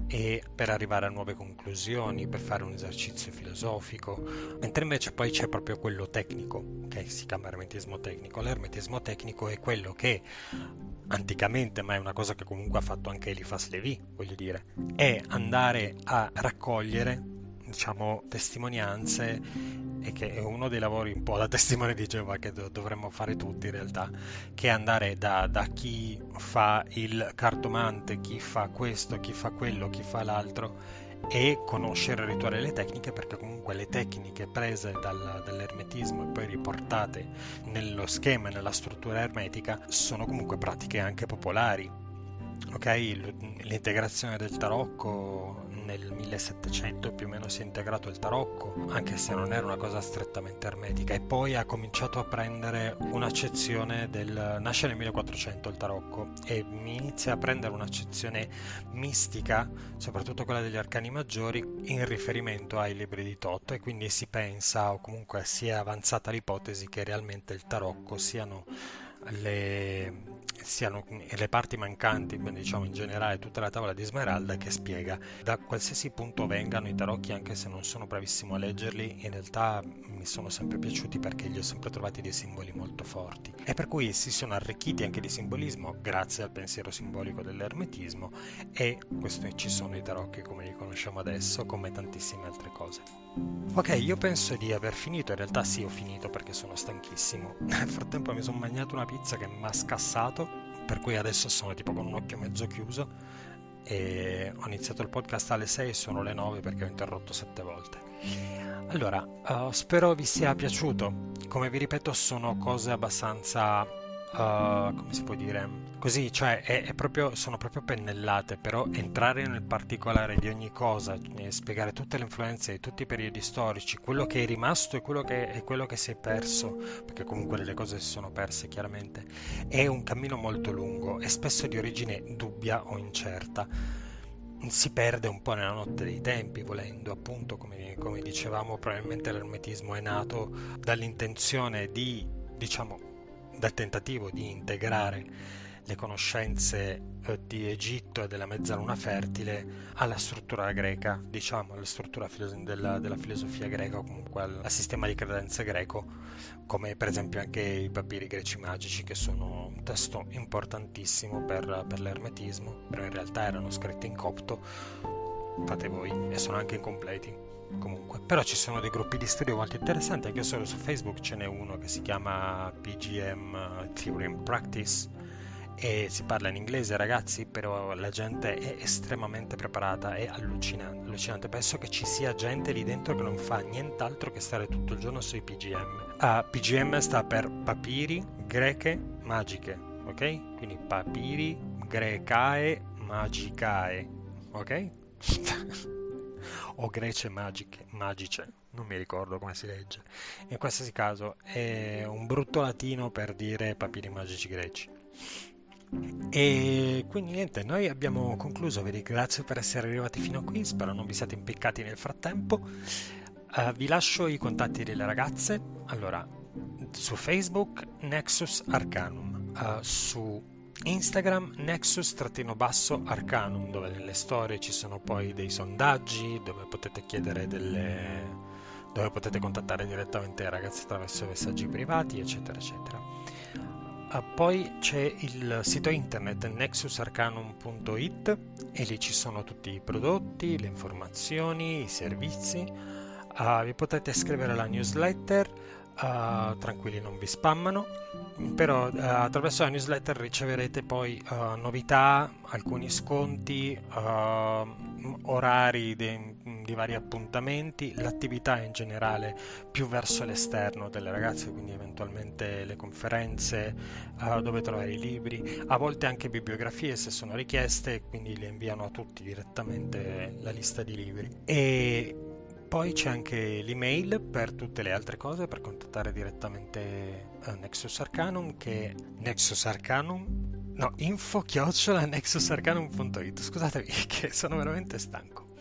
A: e per arrivare a nuove conclusioni, per fare un esercizio filosofico, mentre invece poi c'è proprio quello tecnico, che si chiama ermetismo tecnico. L'ermetismo tecnico è quello che anticamente, ma è una cosa che comunque ha fatto anche Eliphas Levi, voglio dire, è andare a raccogliere, diciamo, testimonianze e che è uno dei lavori un po' da testimone di Geova che do- dovremmo fare tutti in realtà, che è andare da, da, chi fa il cartomante, chi fa questo, chi fa quello, chi fa l'altro e conoscere il rituale e le tecniche perché comunque le tecniche prese dal, dall'ermetismo e poi riportate nello schema e nella struttura ermetica sono comunque pratiche anche popolari. Ok, l'integrazione del tarocco nel 1700 più o meno si è integrato il tarocco, anche se non era una cosa strettamente ermetica, e poi ha cominciato a prendere un'accezione del... nasce nel 1400 il tarocco e inizia a prendere un'accezione mistica, soprattutto quella degli arcani maggiori, in riferimento ai libri di Tot e quindi si pensa o comunque si è avanzata l'ipotesi che realmente il tarocco siano le siano le parti mancanti, diciamo in generale tutta la tavola di Smeralda che spiega da qualsiasi punto vengano i tarocchi, anche se non sono bravissimo a leggerli, in realtà mi sono sempre piaciuti perché li ho sempre trovati dei simboli molto forti e per cui si sono arricchiti anche di simbolismo grazie al pensiero simbolico dell'ermetismo e questo ci sono i tarocchi come li conosciamo adesso, come tantissime altre cose. Ok, io penso di aver finito, in realtà sì ho finito perché sono stanchissimo. Nel frattempo mi sono mangiato una pizza che mi ha scassato, per cui adesso sono tipo con un occhio mezzo chiuso e ho iniziato il podcast alle 6 e sono le 9 perché ho interrotto 7 volte. Allora, uh, spero vi sia piaciuto. Come vi ripeto, sono cose abbastanza uh, come si può dire? Così, cioè, è, è proprio, sono proprio pennellate, però entrare nel particolare di ogni cosa, spiegare tutte le influenze di tutti i periodi storici, quello che è rimasto e quello che, e quello che si è perso, perché comunque delle cose si sono perse chiaramente, è un cammino molto lungo e spesso di origine dubbia o incerta si perde un po' nella notte dei tempi, volendo, appunto, come, come dicevamo, probabilmente l'ermetismo è nato dall'intenzione di, diciamo, dal tentativo di integrare le conoscenze eh, di Egitto e della mezzaluna fertile alla struttura greca, diciamo, alla struttura della, della filosofia greca o comunque al, al, sistema di credenze greco, come per esempio anche i papiri greci magici, che sono un testo importantissimo per, per l'ermetismo, però in realtà erano scritti in copto, fate voi, e sono anche incompleti comunque. Però ci sono dei gruppi di studio molto interessanti, anche solo su Facebook ce n'è uno che si chiama PGM Theory and Practice e si parla in inglese ragazzi, però la gente è estremamente preparata, è allucinante, allucinante. Penso che ci sia gente lì dentro che non fa nient'altro che stare tutto il giorno sui PGM. Ah, PGM sta per papiri greche magiche, ok? Quindi papiri grecae magicae, ok? o grece magiche, magice, non mi ricordo come si legge. In qualsiasi caso è un brutto latino per dire papiri magici greci. E quindi niente, noi abbiamo concluso, vi ringrazio per essere arrivati fino a qui, spero non vi siate impiccati nel frattempo. Uh, vi lascio i contatti delle ragazze. Allora, su Facebook Nexus Arcanum, uh, su Instagram Nexus-Arcanum, dove nelle storie ci sono poi dei sondaggi, dove potete chiedere delle... dove potete contattare direttamente i ragazzi attraverso messaggi privati, eccetera, eccetera. Uh, poi c'è il sito internet nexusarcanum.it e lì ci sono tutti i prodotti, le informazioni, i servizi. Uh, vi potete iscrivere alla newsletter, uh, tranquilli non vi spammano, però attraverso la newsletter riceverete poi novità, alcuni sconti, orari de- di vari appuntamenti, l'attività in generale più verso l'esterno delle ragazze, quindi eventualmente le conferenze uh, dove trovare i libri, a volte anche bibliografie se sono richieste, quindi le inviano a tutti direttamente la lista di libri. E poi c'è anche l'email per tutte le altre cose, per contattare direttamente uh, Nexus Arcanum che è Nexus Arcanum no, info chiocciola nexusarcanum.it scusatemi che sono veramente stanco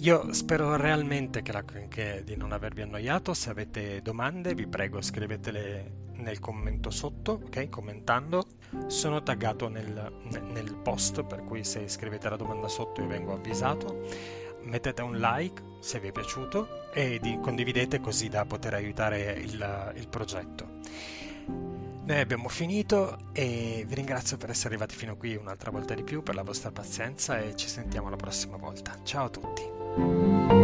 A: io spero realmente che la, che di non avervi annoiato. Se avete domande, vi prego scrivetele nel commento sotto, ok? Commentando. Sono taggato nel, nel post, per cui se scrivete la domanda sotto io vengo avvisato. Mettete un like se vi è piaciuto e di, condividete così da poter aiutare il, il progetto. Noi abbiamo finito e vi ringrazio per essere arrivati fino qui un'altra volta di più, per la vostra pazienza e ci sentiamo la prossima volta. Ciao a tutti!